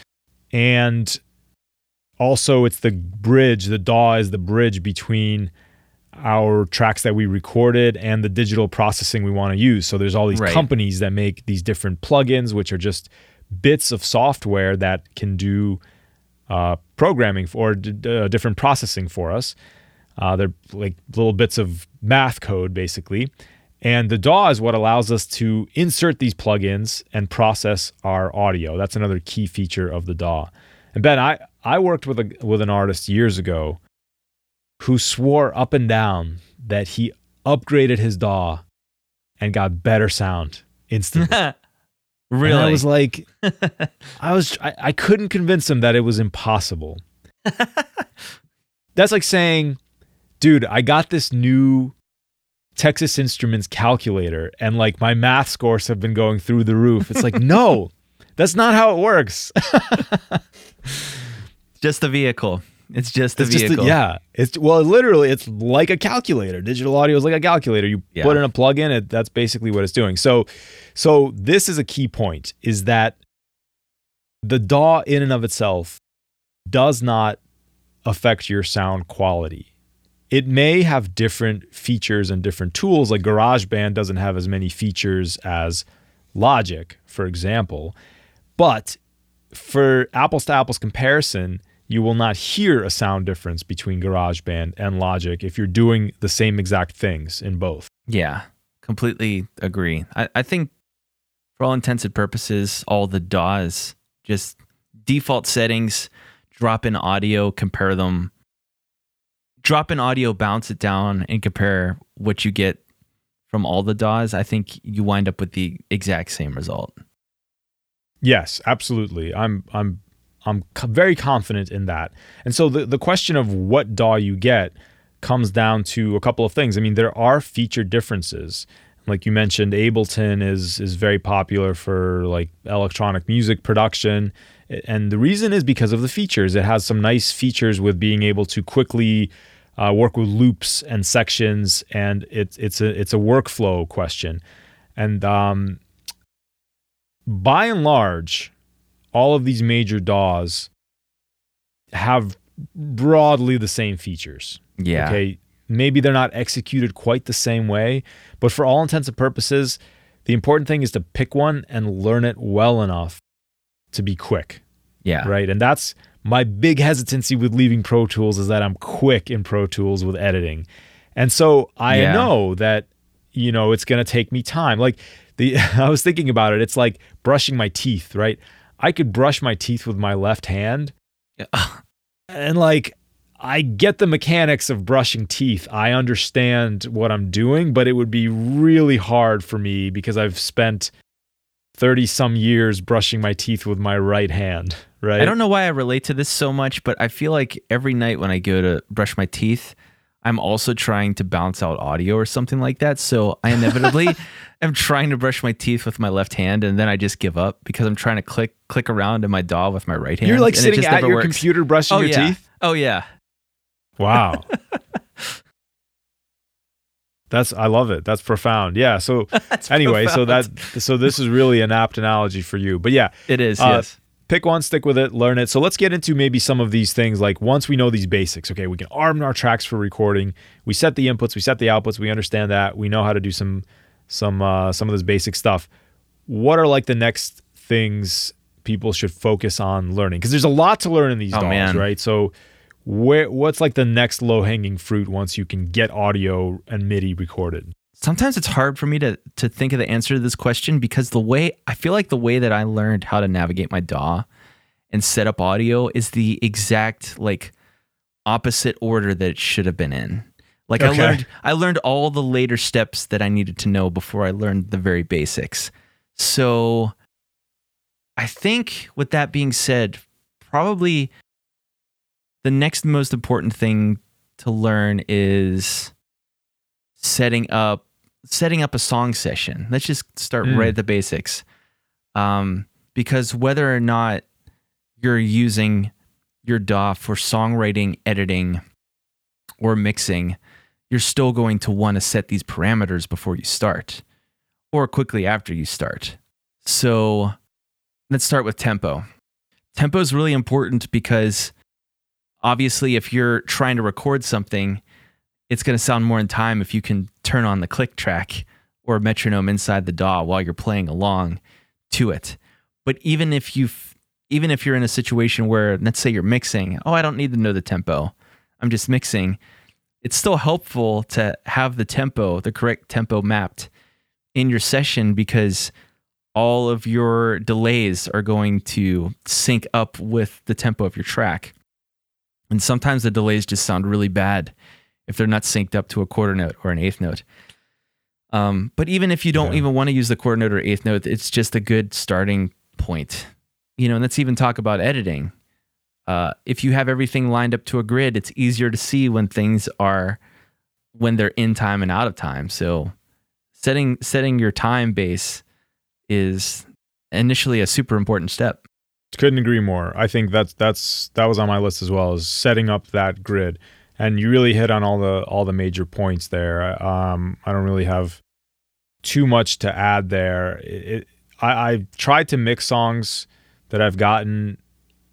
Speaker 1: And also, it's the bridge, the DAW is the bridge between our tracks that we recorded and the digital processing we want to use. So there's all these
Speaker 2: Right.
Speaker 1: companies that make these different plugins, which are just bits of software that can do uh, programming for d- d- uh, different processing for us. Uh, they're like little bits of math code, basically. And the DAW is what allows us to insert these plugins and process our audio. That's another key feature of the DAW. And Ben, I, I worked with a with an artist years ago who swore up and down that he upgraded his DAW and got better sound instantly.
Speaker 2: really?
Speaker 1: And I was like, I was, I, I couldn't convince him that it was impossible. That's like saying, dude, I got this new Texas Instruments calculator and like my math scores have been going through the roof. It's like, no, that's not how it works.
Speaker 2: just a vehicle. It's just a
Speaker 1: it's just
Speaker 2: vehicle.
Speaker 1: a, yeah. It's well, literally, it's like a calculator. Digital audio is like a calculator. You
Speaker 2: Yeah.
Speaker 1: put in a plug-in, it, that's basically what it's doing. So, so this is a key point: is that the DAW in and of itself does not affect your sound quality. It may have different features and different tools. Like GarageBand doesn't have as many features as Logic, for example, but for apples to apples comparison, you will not hear a sound difference between GarageBand and Logic if you're doing the same exact things in both.
Speaker 2: Yeah, completely agree. I, I think for all intents and purposes, all the DAWs, just default settings, drop in audio, compare them, drop in audio, bounce it down, and compare what you get from all the DAWs. I think you wind up with the exact same result.
Speaker 1: Yes, absolutely. I'm I'm I'm very confident in that. And so the the question of what DAW you get comes down to a couple of things. I mean, there are feature differences. Like you mentioned, Ableton is is very popular for like electronic music production, and the reason is because of the features. It has some nice features with being able to quickly uh, work with loops and sections, and it's it's a it's a workflow question. And um, by and large, all of these major DAWs have broadly the same features.
Speaker 2: Yeah.
Speaker 1: Okay. Maybe they're not executed quite the same way, but for all intents and purposes, the important thing is to pick one and learn it well enough to be quick,
Speaker 2: Yeah.
Speaker 1: right? And that's my big hesitancy with leaving Pro Tools is that I'm quick in Pro Tools with editing. And so I
Speaker 2: Yeah.
Speaker 1: know that you know it's going to take me time. Like the I was thinking about it, it's like brushing my teeth, right? I could brush my teeth with my left hand and like I get the mechanics of brushing teeth. I understand what I'm doing, but it would be really hard for me because I've spent 30 some years brushing my teeth with my right hand, right?
Speaker 2: I don't know why I relate to this so much, but I feel like every night when I go to brush my teeth, I'm also trying to bounce out audio or something like that. So I inevitably am trying to brush my teeth with my left hand, and then I just give up because I'm trying to click click around in my DAW with my right hand.
Speaker 1: You're like sitting at your
Speaker 2: works.
Speaker 1: computer brushing
Speaker 2: Oh
Speaker 1: your
Speaker 2: yeah.
Speaker 1: teeth?
Speaker 2: Oh yeah.
Speaker 1: Wow. That's I love it. That's profound. Yeah. So anyway, so that so this is really an apt analogy for you. But yeah,
Speaker 2: It is.
Speaker 1: Uh,
Speaker 2: yes.
Speaker 1: Pick one, stick with it, learn it. So let's get into maybe some of these things. Like once we know these basics, okay, we can arm our tracks for recording. We set the inputs, we set the outputs. We understand that. We know how to do some some uh, some of this basic stuff. What are like the next things people should focus on learning? Because there's a lot to learn in these
Speaker 2: Oh, man.
Speaker 1: right? So where what's like the next low hanging fruit once you can get audio and MIDI recorded?
Speaker 2: Sometimes it's hard for me to to think of the answer to this question because the way I feel like the way that I learned how to navigate my DAW and set up audio is the exact like opposite order that it should have been in. Like
Speaker 1: Okay.
Speaker 2: I learned I learned all the later steps that I needed to know before I learned the very basics. So I think with that being said, probably the next most important thing to learn is setting up setting up a song session. Let's just start
Speaker 1: Mm.
Speaker 2: right at the basics. Um, because whether or not you're using your DAW for songwriting, editing, or mixing, you're still going to want to set these parameters before you start or quickly after you start. So let's start with tempo. Tempo is really important because obviously, if you're trying to record something, it's going to sound more in time if you can turn on the click track or metronome inside the DAW while you're playing along to it. But even if you even if you're in a situation where, let's say you're mixing, oh, I don't need to know the tempo, I'm just mixing. It's still helpful to have the tempo, the correct tempo mapped in your session because all of your delays are going to sync up with the tempo of your track. And sometimes the delays just sound really bad if they're not synced up to a quarter note or an eighth note. Um, but even if you don't
Speaker 1: Yeah.
Speaker 2: even want to use the quarter note or eighth note, it's just a good starting point. You know, and let's even talk about editing. Uh, if you have everything lined up to a grid, it's easier to see when things are when they're in time and out of time. So setting setting your time base is initially a super important step.
Speaker 1: Couldn't agree more. I think that's that's that was on my list as well as setting up that grid. And you really hit on all the all the major points there. Um, I don't really have too much to add there. It, it, I, I've tried to mix songs that I've gotten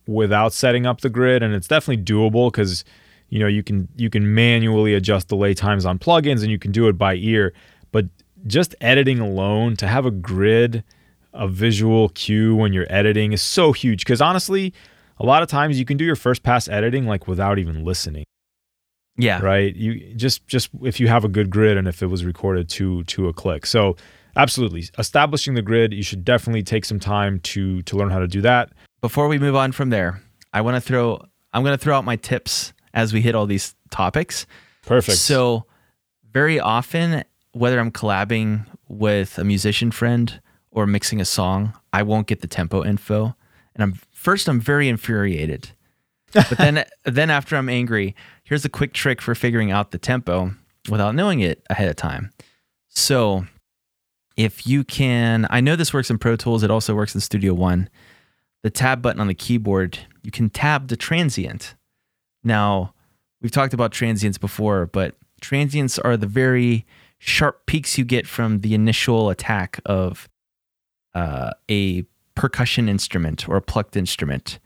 Speaker 1: without setting up the grid, and it's definitely doable because you know you can you can manually adjust delay times on plugins, and you can do it by ear. But just editing alone to have a grid, a visual cue when you're editing is so huge. Because honestly, a lot of times you can do your first pass editing like without even listening
Speaker 2: Yeah.
Speaker 1: right you just just if you have a good grid and if it was recorded to to a click so absolutely establishing the grid you should definitely take some time to to learn how to do that
Speaker 2: Before we move on from there, I want to throw I'm going to throw out my tips as we hit all these topics.
Speaker 1: perfect
Speaker 2: So, very often, whether I'm collabing with a musician friend or mixing a song, I won't get the tempo info, and I'm first I'm very infuriated. But then then after I'm angry, here's a quick trick for figuring out the tempo without knowing it ahead of time. So, if you can, I know this works in Pro Tools, it also works in Studio One. The tab button on the keyboard, you can tab the transient. Now, we've talked about transients before, but transients are the very sharp peaks you get from the initial attack of uh, a percussion instrument or a plucked instrument.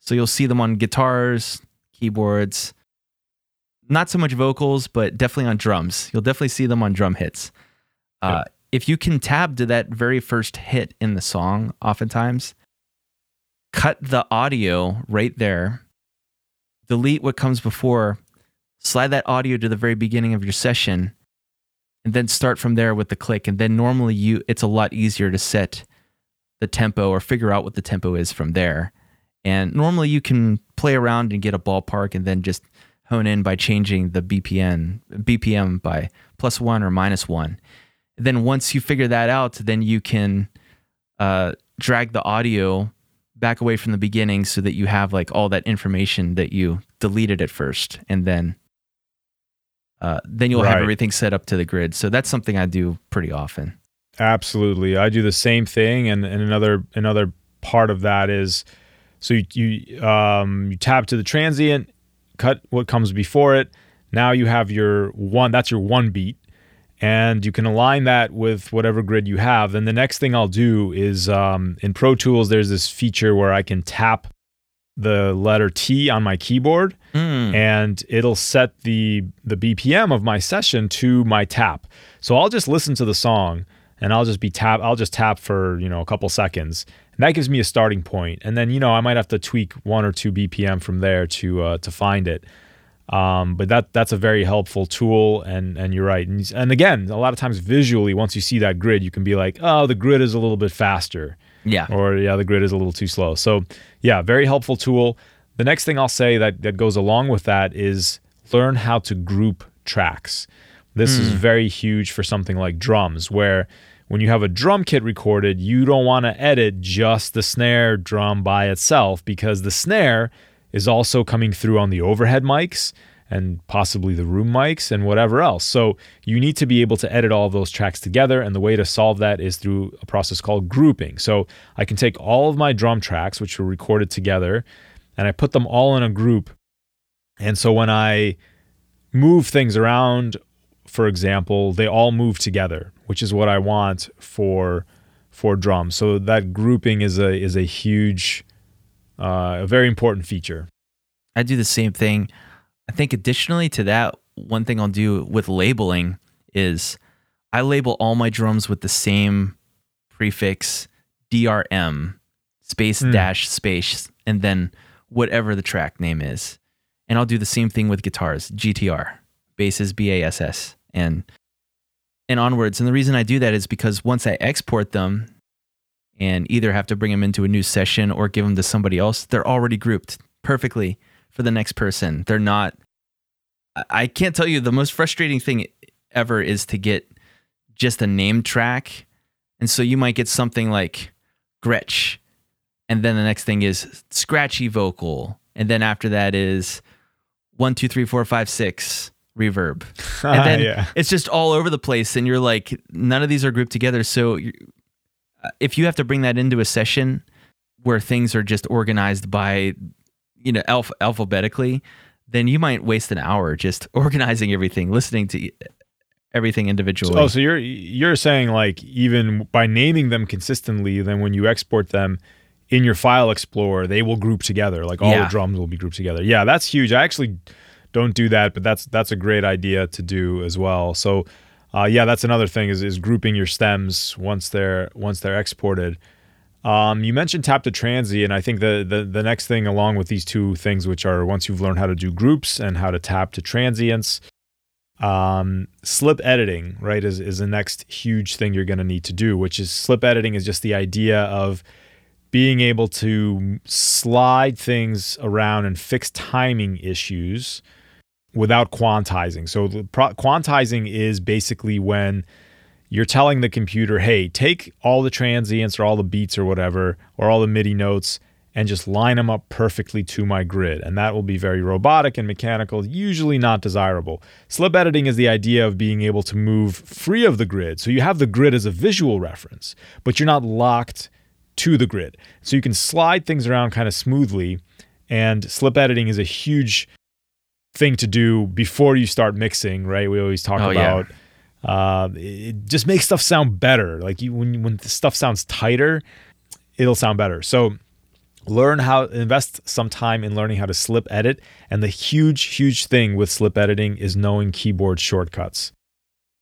Speaker 2: So you'll see them on guitars, keyboards, not so much vocals, but definitely on drums. You'll definitely see them on drum hits. Uh, If you can tab to that very first hit in the song, oftentimes, cut the audio right there, delete what comes before, slide that audio to the very beginning of your session, and then start from there with the click. And then normally you it's a lot easier to set the tempo or figure out what the tempo is from there. And normally you can play around and get a ballpark and then just hone in by changing the BPM BPM by plus one or minus one. Then once you figure that out, then you can uh, drag the audio back away from the beginning so that you have like all that information that you deleted at first, and then uh, then you'll have everything set up to the grid. So that's something I do pretty often.
Speaker 1: Absolutely. I do the same thing and, and another another part of that is so you you um you tab to the transient, cut what comes before it. Now you have your one that's your one beat and you can align that with whatever grid you have. Then the next thing I'll do is um in Pro Tools there's this feature where I can tap the letter T on my keyboard
Speaker 2: Mm.
Speaker 1: and it'll set the the BPM of my session to my tap. So I'll just listen to the song and I'll just be tap I'll just tap for, you know, a couple seconds. That gives me a starting point. And then, you know, I might have to tweak one or two BPM from there to uh, to find it. Um, but that that's a very helpful tool and and you're right. And, and again, a lot of times visually once you see that grid, you can be like, "Oh, the grid is a little bit faster."
Speaker 2: Yeah.
Speaker 1: or yeah, the grid is a little too slow. So yeah, very helpful tool. The next thing I'll say that that goes along with that is learn how to group tracks. This is very huge for something like drums, where when you have a drum kit recorded, you don't want to edit just the snare drum by itself because the snare is also coming through on the overhead mics and possibly the room mics and whatever else. So you need to be able to edit all of those tracks together. And the way to solve that is through a process called grouping. So I can take all of my drum tracks, which were recorded together, and I put them all in a group. And so when I move things around, for example, they all move together, which is what I want for for drums. So that grouping is a is a huge, uh, a very important feature.
Speaker 2: I do the same thing. I think additionally to that, one thing I'll do with labeling is I label all my drums with the same prefix DRM. space
Speaker 1: Hmm.
Speaker 2: dash space and then whatever the track name is. And I'll do the same thing with guitars, GTR, basses BASS and and onwards. And the reason I do that is because once I export them and either have to bring them into a new session or give them to somebody else, they're already grouped perfectly for the next person. They're not I- can't tell you the most frustrating thing ever is to get just a name track. And so you might get something like Gretsch. And then the next thing is scratchy vocal. And then after that is one, two, three, four, five, six reverb. And then
Speaker 1: yeah.
Speaker 2: it's just all over the place. And you're like, none of these are grouped together. So uh, if you have to bring that into a session where things are just organized by, you know, alph- alphabetically, then you might waste an hour just organizing everything, listening to everything individually.
Speaker 1: Oh, so you're you're saying like even by naming them consistently, then when you export them in your file explorer, they will group together. Like all
Speaker 2: Yeah.
Speaker 1: the drums will be grouped together. Yeah, that's huge. I actually don't do that, but that's that's a great idea to do as well. So uh, yeah, that's another thing is is grouping your stems once they're once they're exported. Um, you mentioned tab to transient. And I think the, the the next thing along with these two things, which are once you've learned how to do groups and how to tab to transients, um, slip editing, right, is, is the next huge thing you're going to need to do, which is slip editing is just the idea of being able to slide things around and fix timing issues without quantizing. So, pro- quantizing is basically when you're telling the computer, hey, take all the transients or all the beats or whatever, or all the MIDI notes and just line them up perfectly to my grid. And that will be very robotic and mechanical, usually not desirable. Slip editing is the idea of being able to move free of the grid. So you have the grid as a visual reference, but you're not locked to the grid. So you can slide things around kind of smoothly. And slip editing is a huge thing to do before you start mixing, right? We always talk
Speaker 2: Oh, yeah.
Speaker 1: about uh, it just makes stuff sound better. Like you, when when the stuff sounds tighter, it'll sound better. So learn how invest some time in learning how to slip edit and the huge huge thing with slip editing is knowing keyboard shortcuts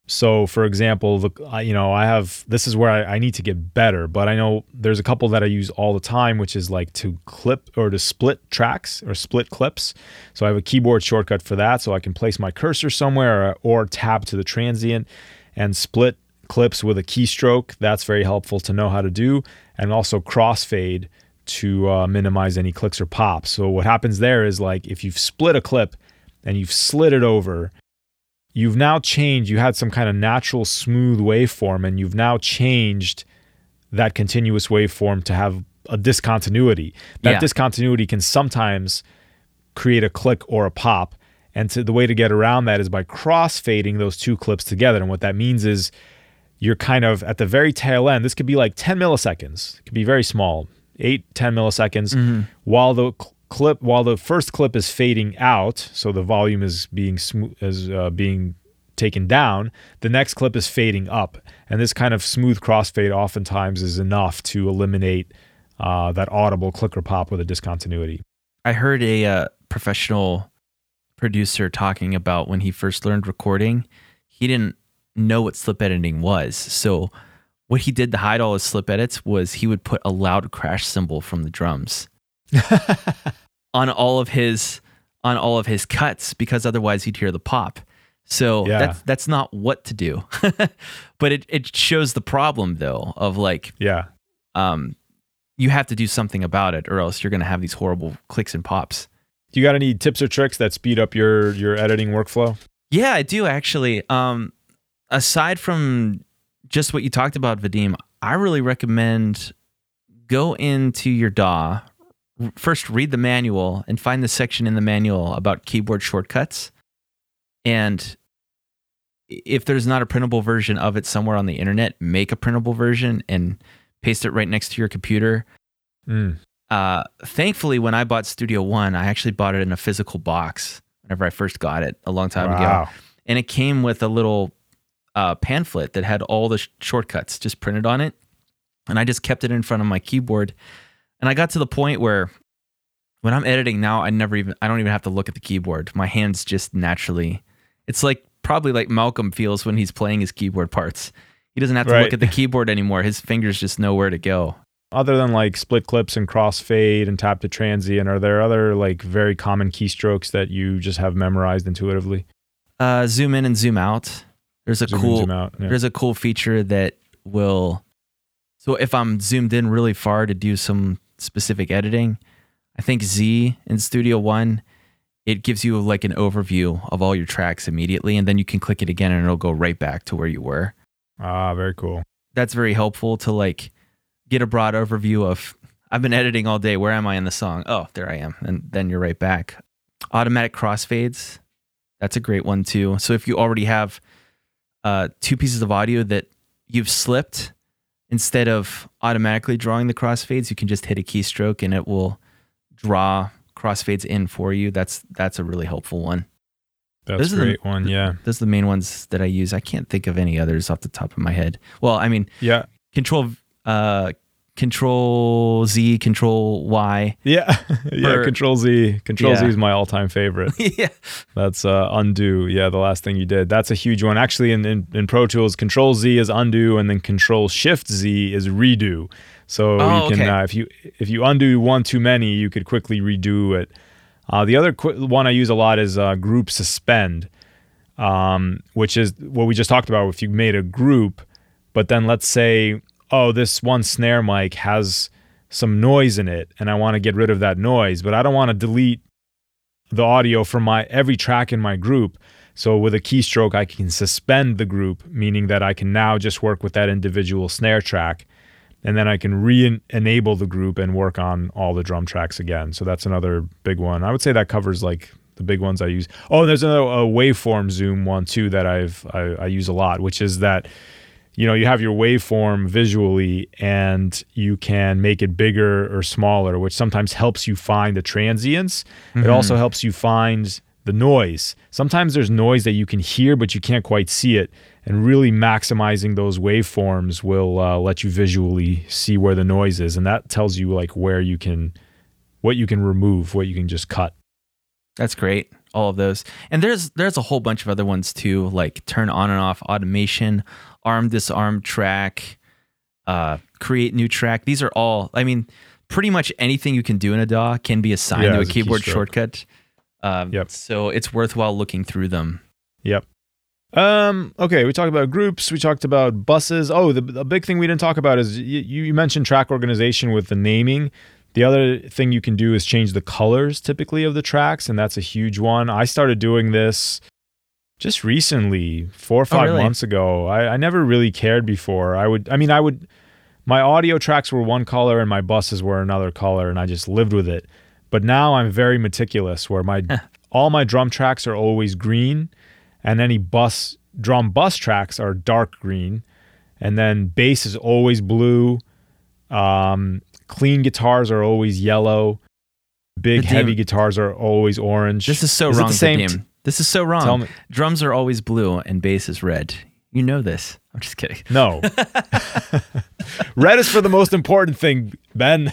Speaker 1: so for example the you know i have this is where I, I need to get better but i know there's a couple that i use all the time which is like to clip or to split tracks or split clips so i have a keyboard shortcut for that so i can place my cursor somewhere or, or tab to the transient and split clips with a keystroke that's very helpful to know how to do and also crossfade to uh, minimize any clicks or pops. So what happens there is like if you've split a clip and you've slid it over, you've now changed. You had some kind of natural smooth waveform, and you've now changed that continuous waveform to have a discontinuity. That
Speaker 2: Yeah.
Speaker 1: discontinuity can sometimes create a click or a pop. And to, the way to get around that is by crossfading those two clips together. And what that means is you're kind of at the very tail end. This could be like 10 milliseconds. It could be very small, 8, 10 milliseconds, mm-hmm. while the clip, while the first clip is fading out, so the volume is being smooth, is uh, being taken down. The next clip is fading up, and this kind of smooth crossfade oftentimes is enough to eliminate uh, that audible click or pop with a discontinuity.
Speaker 2: I heard a uh, professional producer talking about when he first learned recording, he didn't know what slip editing was. So what he did to hide all his slip edits was he would put a loud crash cymbal from the drums on all of his on all of his cuts because otherwise he'd hear the pop. So
Speaker 1: Yeah.
Speaker 2: that's that's not what to do. but it, it shows the problem though of like
Speaker 1: Yeah.
Speaker 2: um you have to do something about it or else you're gonna have these horrible clicks and pops.
Speaker 1: Do you got any tips or tricks that speed up your your editing workflow?
Speaker 2: Yeah, I do actually. Um, aside from just what you talked about, Vadim, I really recommend go into your DAW. First, read the manual and find the section in the manual about keyboard shortcuts. And if there's not a printable version of it somewhere on the internet, make a printable version and paste it right next to your computer.
Speaker 1: Mm.
Speaker 2: Uh, thankfully, when I bought Studio One, I actually bought it in a physical box whenever I first got it a long time ago and it came with a little uh, pamphlet that had all the sh- shortcuts just printed on it and i just kept it in front of my keyboard and i got to the point where when i'm editing now i never even i don't even have to look at the keyboard my hands just naturally it's like probably like malcolm feels when he's playing his keyboard parts he doesn't have to
Speaker 1: Right.
Speaker 2: look at the keyboard anymore his fingers just know where to go
Speaker 1: Other than like split clips and crossfade and tab to transient, are there other like very common keystrokes that you just have memorized intuitively?
Speaker 2: Uh, zoom in and zoom out. There's a
Speaker 1: Zoom
Speaker 2: cool
Speaker 1: out. Yeah.
Speaker 2: there's a cool feature that will so if I'm zoomed in really far to do some specific editing, I think Z in Studio One, it gives you like an overview of all your tracks immediately, and then you can click it again and it'll go right back to where you were.
Speaker 1: Ah, very cool.
Speaker 2: That's very helpful to like get a broad overview of I've been editing all day. Where am I in the song? Oh, there I am. And then you're right back. Automatic crossfades. That's a great one too. So if you already have uh, two pieces of audio that you've slipped, instead of automatically drawing the crossfades, you can just hit a keystroke and it will draw crossfades in for you. That's that's a really helpful one.
Speaker 1: That's a
Speaker 2: are the-
Speaker 1: great one. Yeah.
Speaker 2: Those are the main ones that I use. I can't think of any others off the top of my head. Well, I mean,
Speaker 1: Yeah.
Speaker 2: control uh control Z, control Y.
Speaker 1: Yeah. yeah. Control Z. Control Z is my all time favorite.
Speaker 2: yeah.
Speaker 1: That's uh, undo. Yeah, the last thing you did. That's a huge one. Actually, in, in, in Pro Tools, Control Z is undo, and then Control Shift Z is redo. So
Speaker 2: Oh,
Speaker 1: you can
Speaker 2: okay.
Speaker 1: uh, if you if you undo one too many, you could quickly redo it. Uh, the other qu- one I use a lot is uh, Group Suspend, um, which is what we just talked about. If you made a group, but then let's say, oh, this one snare mic has some noise in it, and I want to get rid of that noise, but I don't want to delete the audio from my every track in my group. So with a keystroke, I can suspend the group, meaning that I can now just work with that individual snare track, and then I can re-enable the group and work on all the drum tracks again. So that's another big one. I would say that covers like the big ones I use. Oh, there's another waveform zoom one too that I've I, I use a lot, which is that you know you have your waveform visually and you can make it bigger or smaller which sometimes helps you find the transients. It also helps you find the noise. Sometimes there's noise that you can hear but you can't quite see it. And really maximizing those waveforms will uh, let you visually see where the noise is. And that tells you like where you can what you can remove what you can just cut.
Speaker 2: That's great. All of those. And there's there's a whole bunch of other ones too, like turn on and off automation, arm disarm track, uh, create new track. These are all I mean, pretty much anything you can do in a DAW can be assigned
Speaker 1: Yeah,
Speaker 2: to a
Speaker 1: as a
Speaker 2: keyboard shortcut. Um,
Speaker 1: Yep.
Speaker 2: So it's worthwhile looking through them.
Speaker 1: Yep. Um. Okay. We talked about groups. We talked about buses. Oh, the, the big thing we didn't talk about is you, you mentioned track organization with the naming. The other thing you can do is change the colors typically of the tracks, and that's a huge one. I started doing this just recently, four or five
Speaker 2: really?
Speaker 1: months ago. I, I never really cared before. I would. I mean, I would. My audio tracks were one color and my buses were another color, and I just lived with it. But now I'm very meticulous, where my all my drum tracks are always green and any bus drum bus tracks are dark green and then bass is always blue um, clean guitars are always yellow big heavy guitars are always orange
Speaker 2: This is so
Speaker 1: Is it
Speaker 2: wrong,
Speaker 1: the same.
Speaker 2: This is so wrong. Drums are always blue and bass is red. You know this. I'm just kidding.
Speaker 1: no red is for the most important thing ben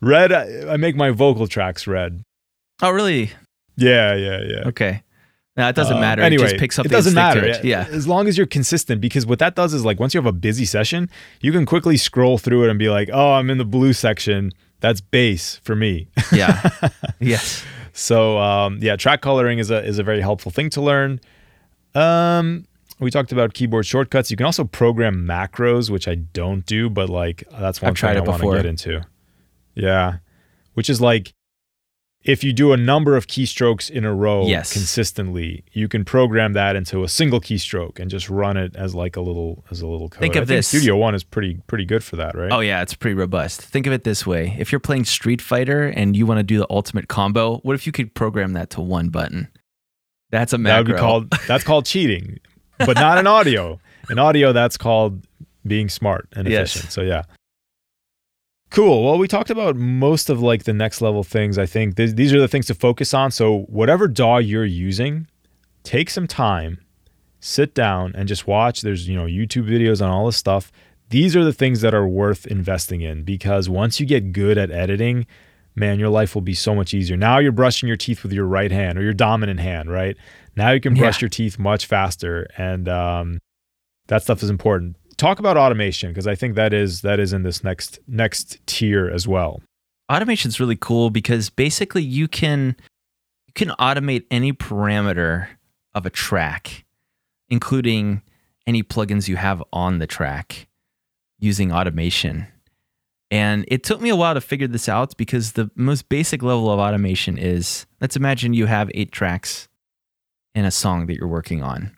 Speaker 1: red I, I make my vocal tracks red
Speaker 2: Oh, really?
Speaker 1: yeah yeah yeah
Speaker 2: Okay. No, it doesn't
Speaker 1: Um,
Speaker 2: matter.
Speaker 1: Anyway,
Speaker 2: it just picks up.
Speaker 1: It
Speaker 2: the
Speaker 1: doesn't matter.
Speaker 2: it. Yeah.
Speaker 1: As long as you're consistent, because what that does is like once you have a busy session, you can quickly scroll through it and be like, oh, I'm in the blue section. That's bass for me.
Speaker 2: Yeah. yes.
Speaker 1: So um, yeah, track coloring is a is a very helpful thing to learn. Um, we talked about keyboard shortcuts. You can also program macros, which I don't do, but like that's one
Speaker 2: I've
Speaker 1: thing I want to get into. Yeah, which is like if you do a number of keystrokes in a row
Speaker 2: Yes.
Speaker 1: consistently, you can program that into a single keystroke and just run it as like a little as a little code.
Speaker 2: Think of
Speaker 1: I think
Speaker 2: this.
Speaker 1: Studio One is pretty pretty good for that, right?
Speaker 2: Oh yeah, it's pretty robust. Think of it this way: if you're playing Street Fighter and you want to do the ultimate combo, what if you could program that to one button? That's a
Speaker 1: that would be called that's called cheating, but not in audio. In audio, that's called being smart and
Speaker 2: Yes.
Speaker 1: efficient. So yeah. Cool. Well, we talked about most of like the next level things. I think Th- these are the things to focus on. So whatever DAW you're using, take some time, sit down and just watch. There's you know YouTube videos on all this stuff. These are the things that are worth investing in because once you get good at editing, man, your life will be so much easier. Now you're brushing your teeth with your right hand or your dominant hand, right? Now you can brush
Speaker 2: Yeah.
Speaker 1: your teeth much faster, and um, that stuff is important. Talk about automation because I think that is that is in this next next tier as well.
Speaker 2: Automation is really cool because basically you can you can automate any parameter of a track, including any plugins you have on the track using automation. And it took me a while to figure this out because the most basic level of automation is let's imagine you have eight tracks in a song that you're working on.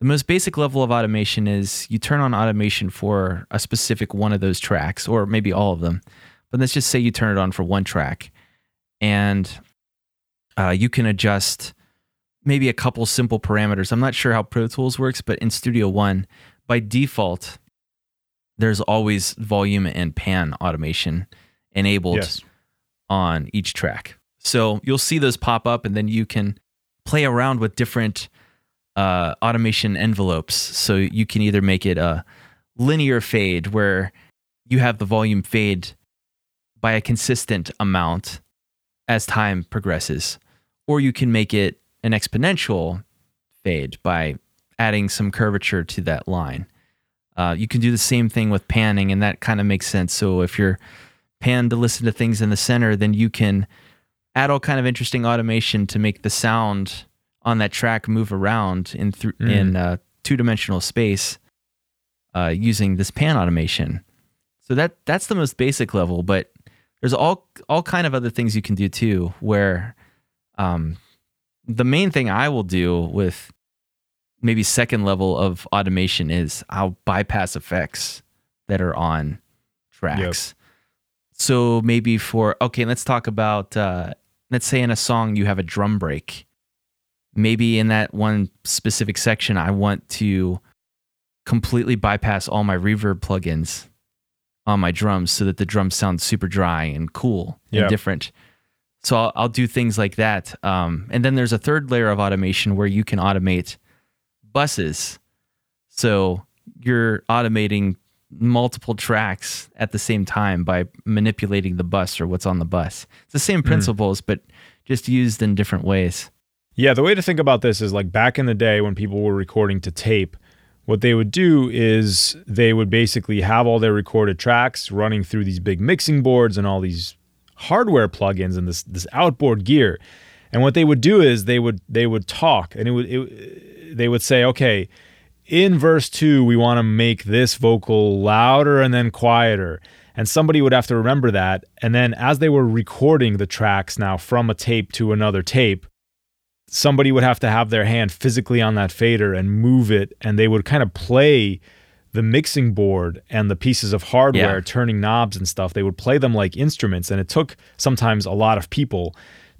Speaker 2: The most basic level of automation is you turn on automation for a specific one of those tracks, or maybe all of them. But let's just say you turn it on for one track and uh, you can adjust maybe a couple simple parameters. I'm not sure how Pro Tools works, but in Studio One, by default, there's always volume and pan automation enabled
Speaker 1: Yes.
Speaker 2: on each track. So you'll see those pop up, and then you can play around with different uh, automation envelopes. So you can either make it a linear fade where you have the volume fade by a consistent amount as time progresses, or you can make it an exponential fade by adding some curvature to that line. Uh, you can do the same thing with panning, and that kind of makes sense. So if you're panned to listen to things in the center, then you can add all kind of interesting automation to make the sound on that track move around in th-
Speaker 1: Mm.
Speaker 2: in uh, two dimensional space uh, using this pan automation. So that that's the most basic level, but there's all all kind of other things you can do too. Where um, the main thing I will do with maybe second level of automation is I'll bypass effects that are on tracks. So maybe for okay, let's talk about uh, let's say in a song you have a drum break. Maybe in that one specific section, I want to completely bypass all my reverb plugins on my drums so that the drums sound super dry and cool
Speaker 1: Yeah.
Speaker 2: and different. So I'll, I'll do things like that. Um, and then there's a third layer of automation where you can automate buses. So you're automating multiple tracks at the same time by manipulating the bus or what's on the bus. It's the same principles, but just used in different ways.
Speaker 1: Yeah, the way to think about this is like back in the day when people were recording to tape, what they would do is they would basically have all their recorded tracks running through these big mixing boards and all these hardware plugins and this this outboard gear. And what they would do is they would they would talk and it would it, they would say, "Okay, in verse 2 we want to make this vocal louder and then quieter." And somebody would have to remember that. And then as they were recording the tracks now from a tape to another tape, somebody would have to have their hand physically on that fader and move it and they would kind of play the mixing board and the pieces of hardware
Speaker 2: Yeah.
Speaker 1: turning knobs and stuff. They would play them like instruments and it took sometimes a lot of people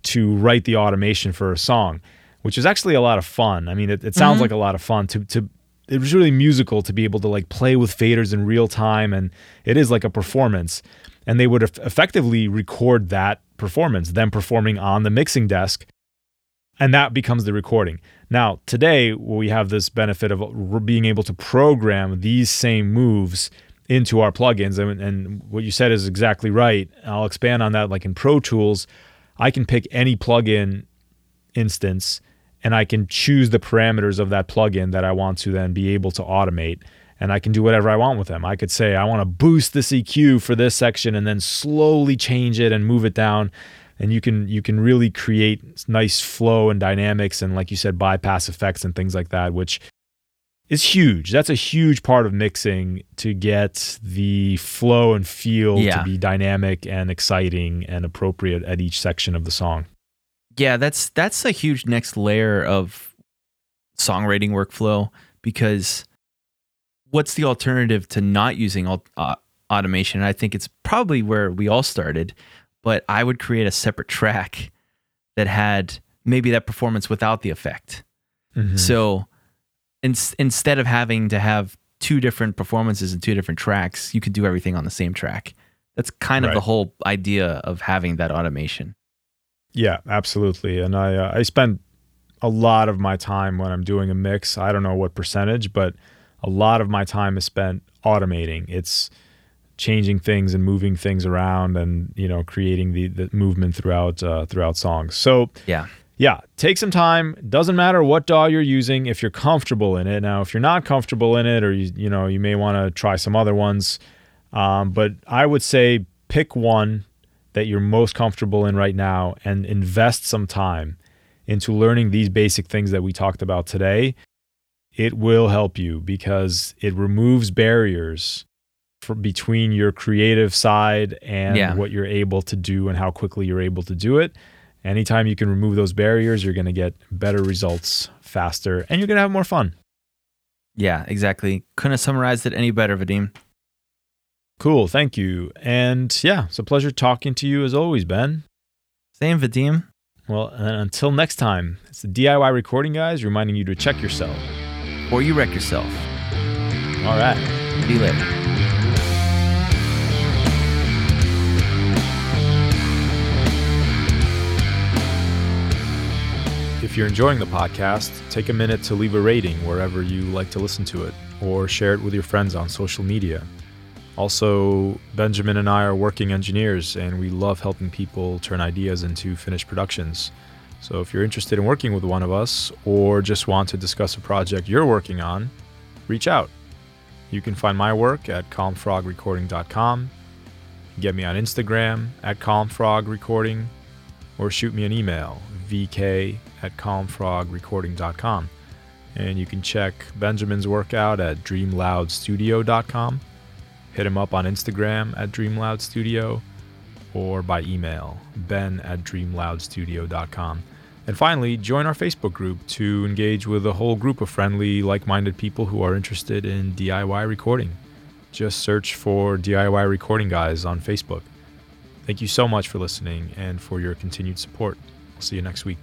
Speaker 1: to write the automation for a song which is actually a lot of fun. I mean it, it sounds mm-hmm. like a lot of fun to to it was really musical to be able to like play with faders in real time and it is like a performance. And they would eff- effectively record that performance them performing on the mixing desk and that becomes the recording. Now, today we have this benefit of being able to program these same moves into our plugins, and, and what you said is exactly right. I'll expand on that. Like in Pro Tools, I can pick any plugin instance, and I can choose the parameters of that plugin that I want to then be able to automate. And I can do whatever I want with them. I could say I want to boost this EQ for this section, and then slowly change it and move it down and you can you can really create nice flow and dynamics and like you said bypass effects and things like that which is huge that's a huge part of mixing to get the flow and feel
Speaker 2: Yeah.
Speaker 1: to be dynamic and exciting and appropriate at each section of the song
Speaker 2: Yeah, that's that's a huge next layer of songwriting workflow because what's the alternative to not using au- uh, automation? I think it's probably where we all started, but I would create a separate track that had maybe that performance without the effect.
Speaker 1: Mm-hmm.
Speaker 2: So in, instead of having to have two different performances and two different tracks, you could do everything on the same track. That's kind of
Speaker 1: Right.
Speaker 2: the whole idea of having that automation.
Speaker 1: Yeah, absolutely. And I uh, I spend a lot of my time when I'm doing a mix. I don't know what percentage, but a lot of my time is spent automating. It's changing things and moving things around, and you know, creating the, the movement throughout uh, throughout songs. So
Speaker 2: Yeah.
Speaker 1: yeah, take some time. Doesn't matter what DAW you're using if you're comfortable in it. Now, if you're not comfortable in it, or you you know you may want to try some other ones, um, but I would say pick one that you're most comfortable in right now and invest some time into learning these basic things that we talked about today. It will help you because it removes barriers for between your creative side and
Speaker 2: Yeah.
Speaker 1: what you're able to do and how quickly you're able to do it. Anytime you can remove those barriers, you're going to get better results faster and you're going to have more fun.
Speaker 2: Yeah, exactly. Couldn't have summarized it any better, Vadim.
Speaker 1: Cool. Thank you. And yeah, it's a pleasure talking to you as always, Ben.
Speaker 2: Same, Vadim.
Speaker 1: Well, and until next time, it's the DIY recording guys reminding you to check yourself.
Speaker 2: Or you wreck yourself.
Speaker 1: All right.
Speaker 2: See you later.
Speaker 1: If you're enjoying the podcast, take a minute to leave a rating wherever you like to listen to it, or share it with your friends on social media. Also, Benjamin and I are working engineers, and we love helping people turn ideas into finished productions. So if you're interested in working with one of us, or just want to discuss a project you're working on, reach out. You can find my work at calmfrogrecording.com. Get me on Instagram at calmfrogrecording, or shoot me an email, vk at calmfrogrecording.com. And you can check Benjamin's workout at dreamloudstudio.com. Hit him up on Instagram at dreamloudstudio or by email, ben at dreamloudstudio.com. And finally, join our Facebook group to engage with a whole group of friendly, like minded people who are interested in DIY recording. Just search for DIY Recording Guys on Facebook. Thank you so much for listening and for your continued support. I'll see you next week.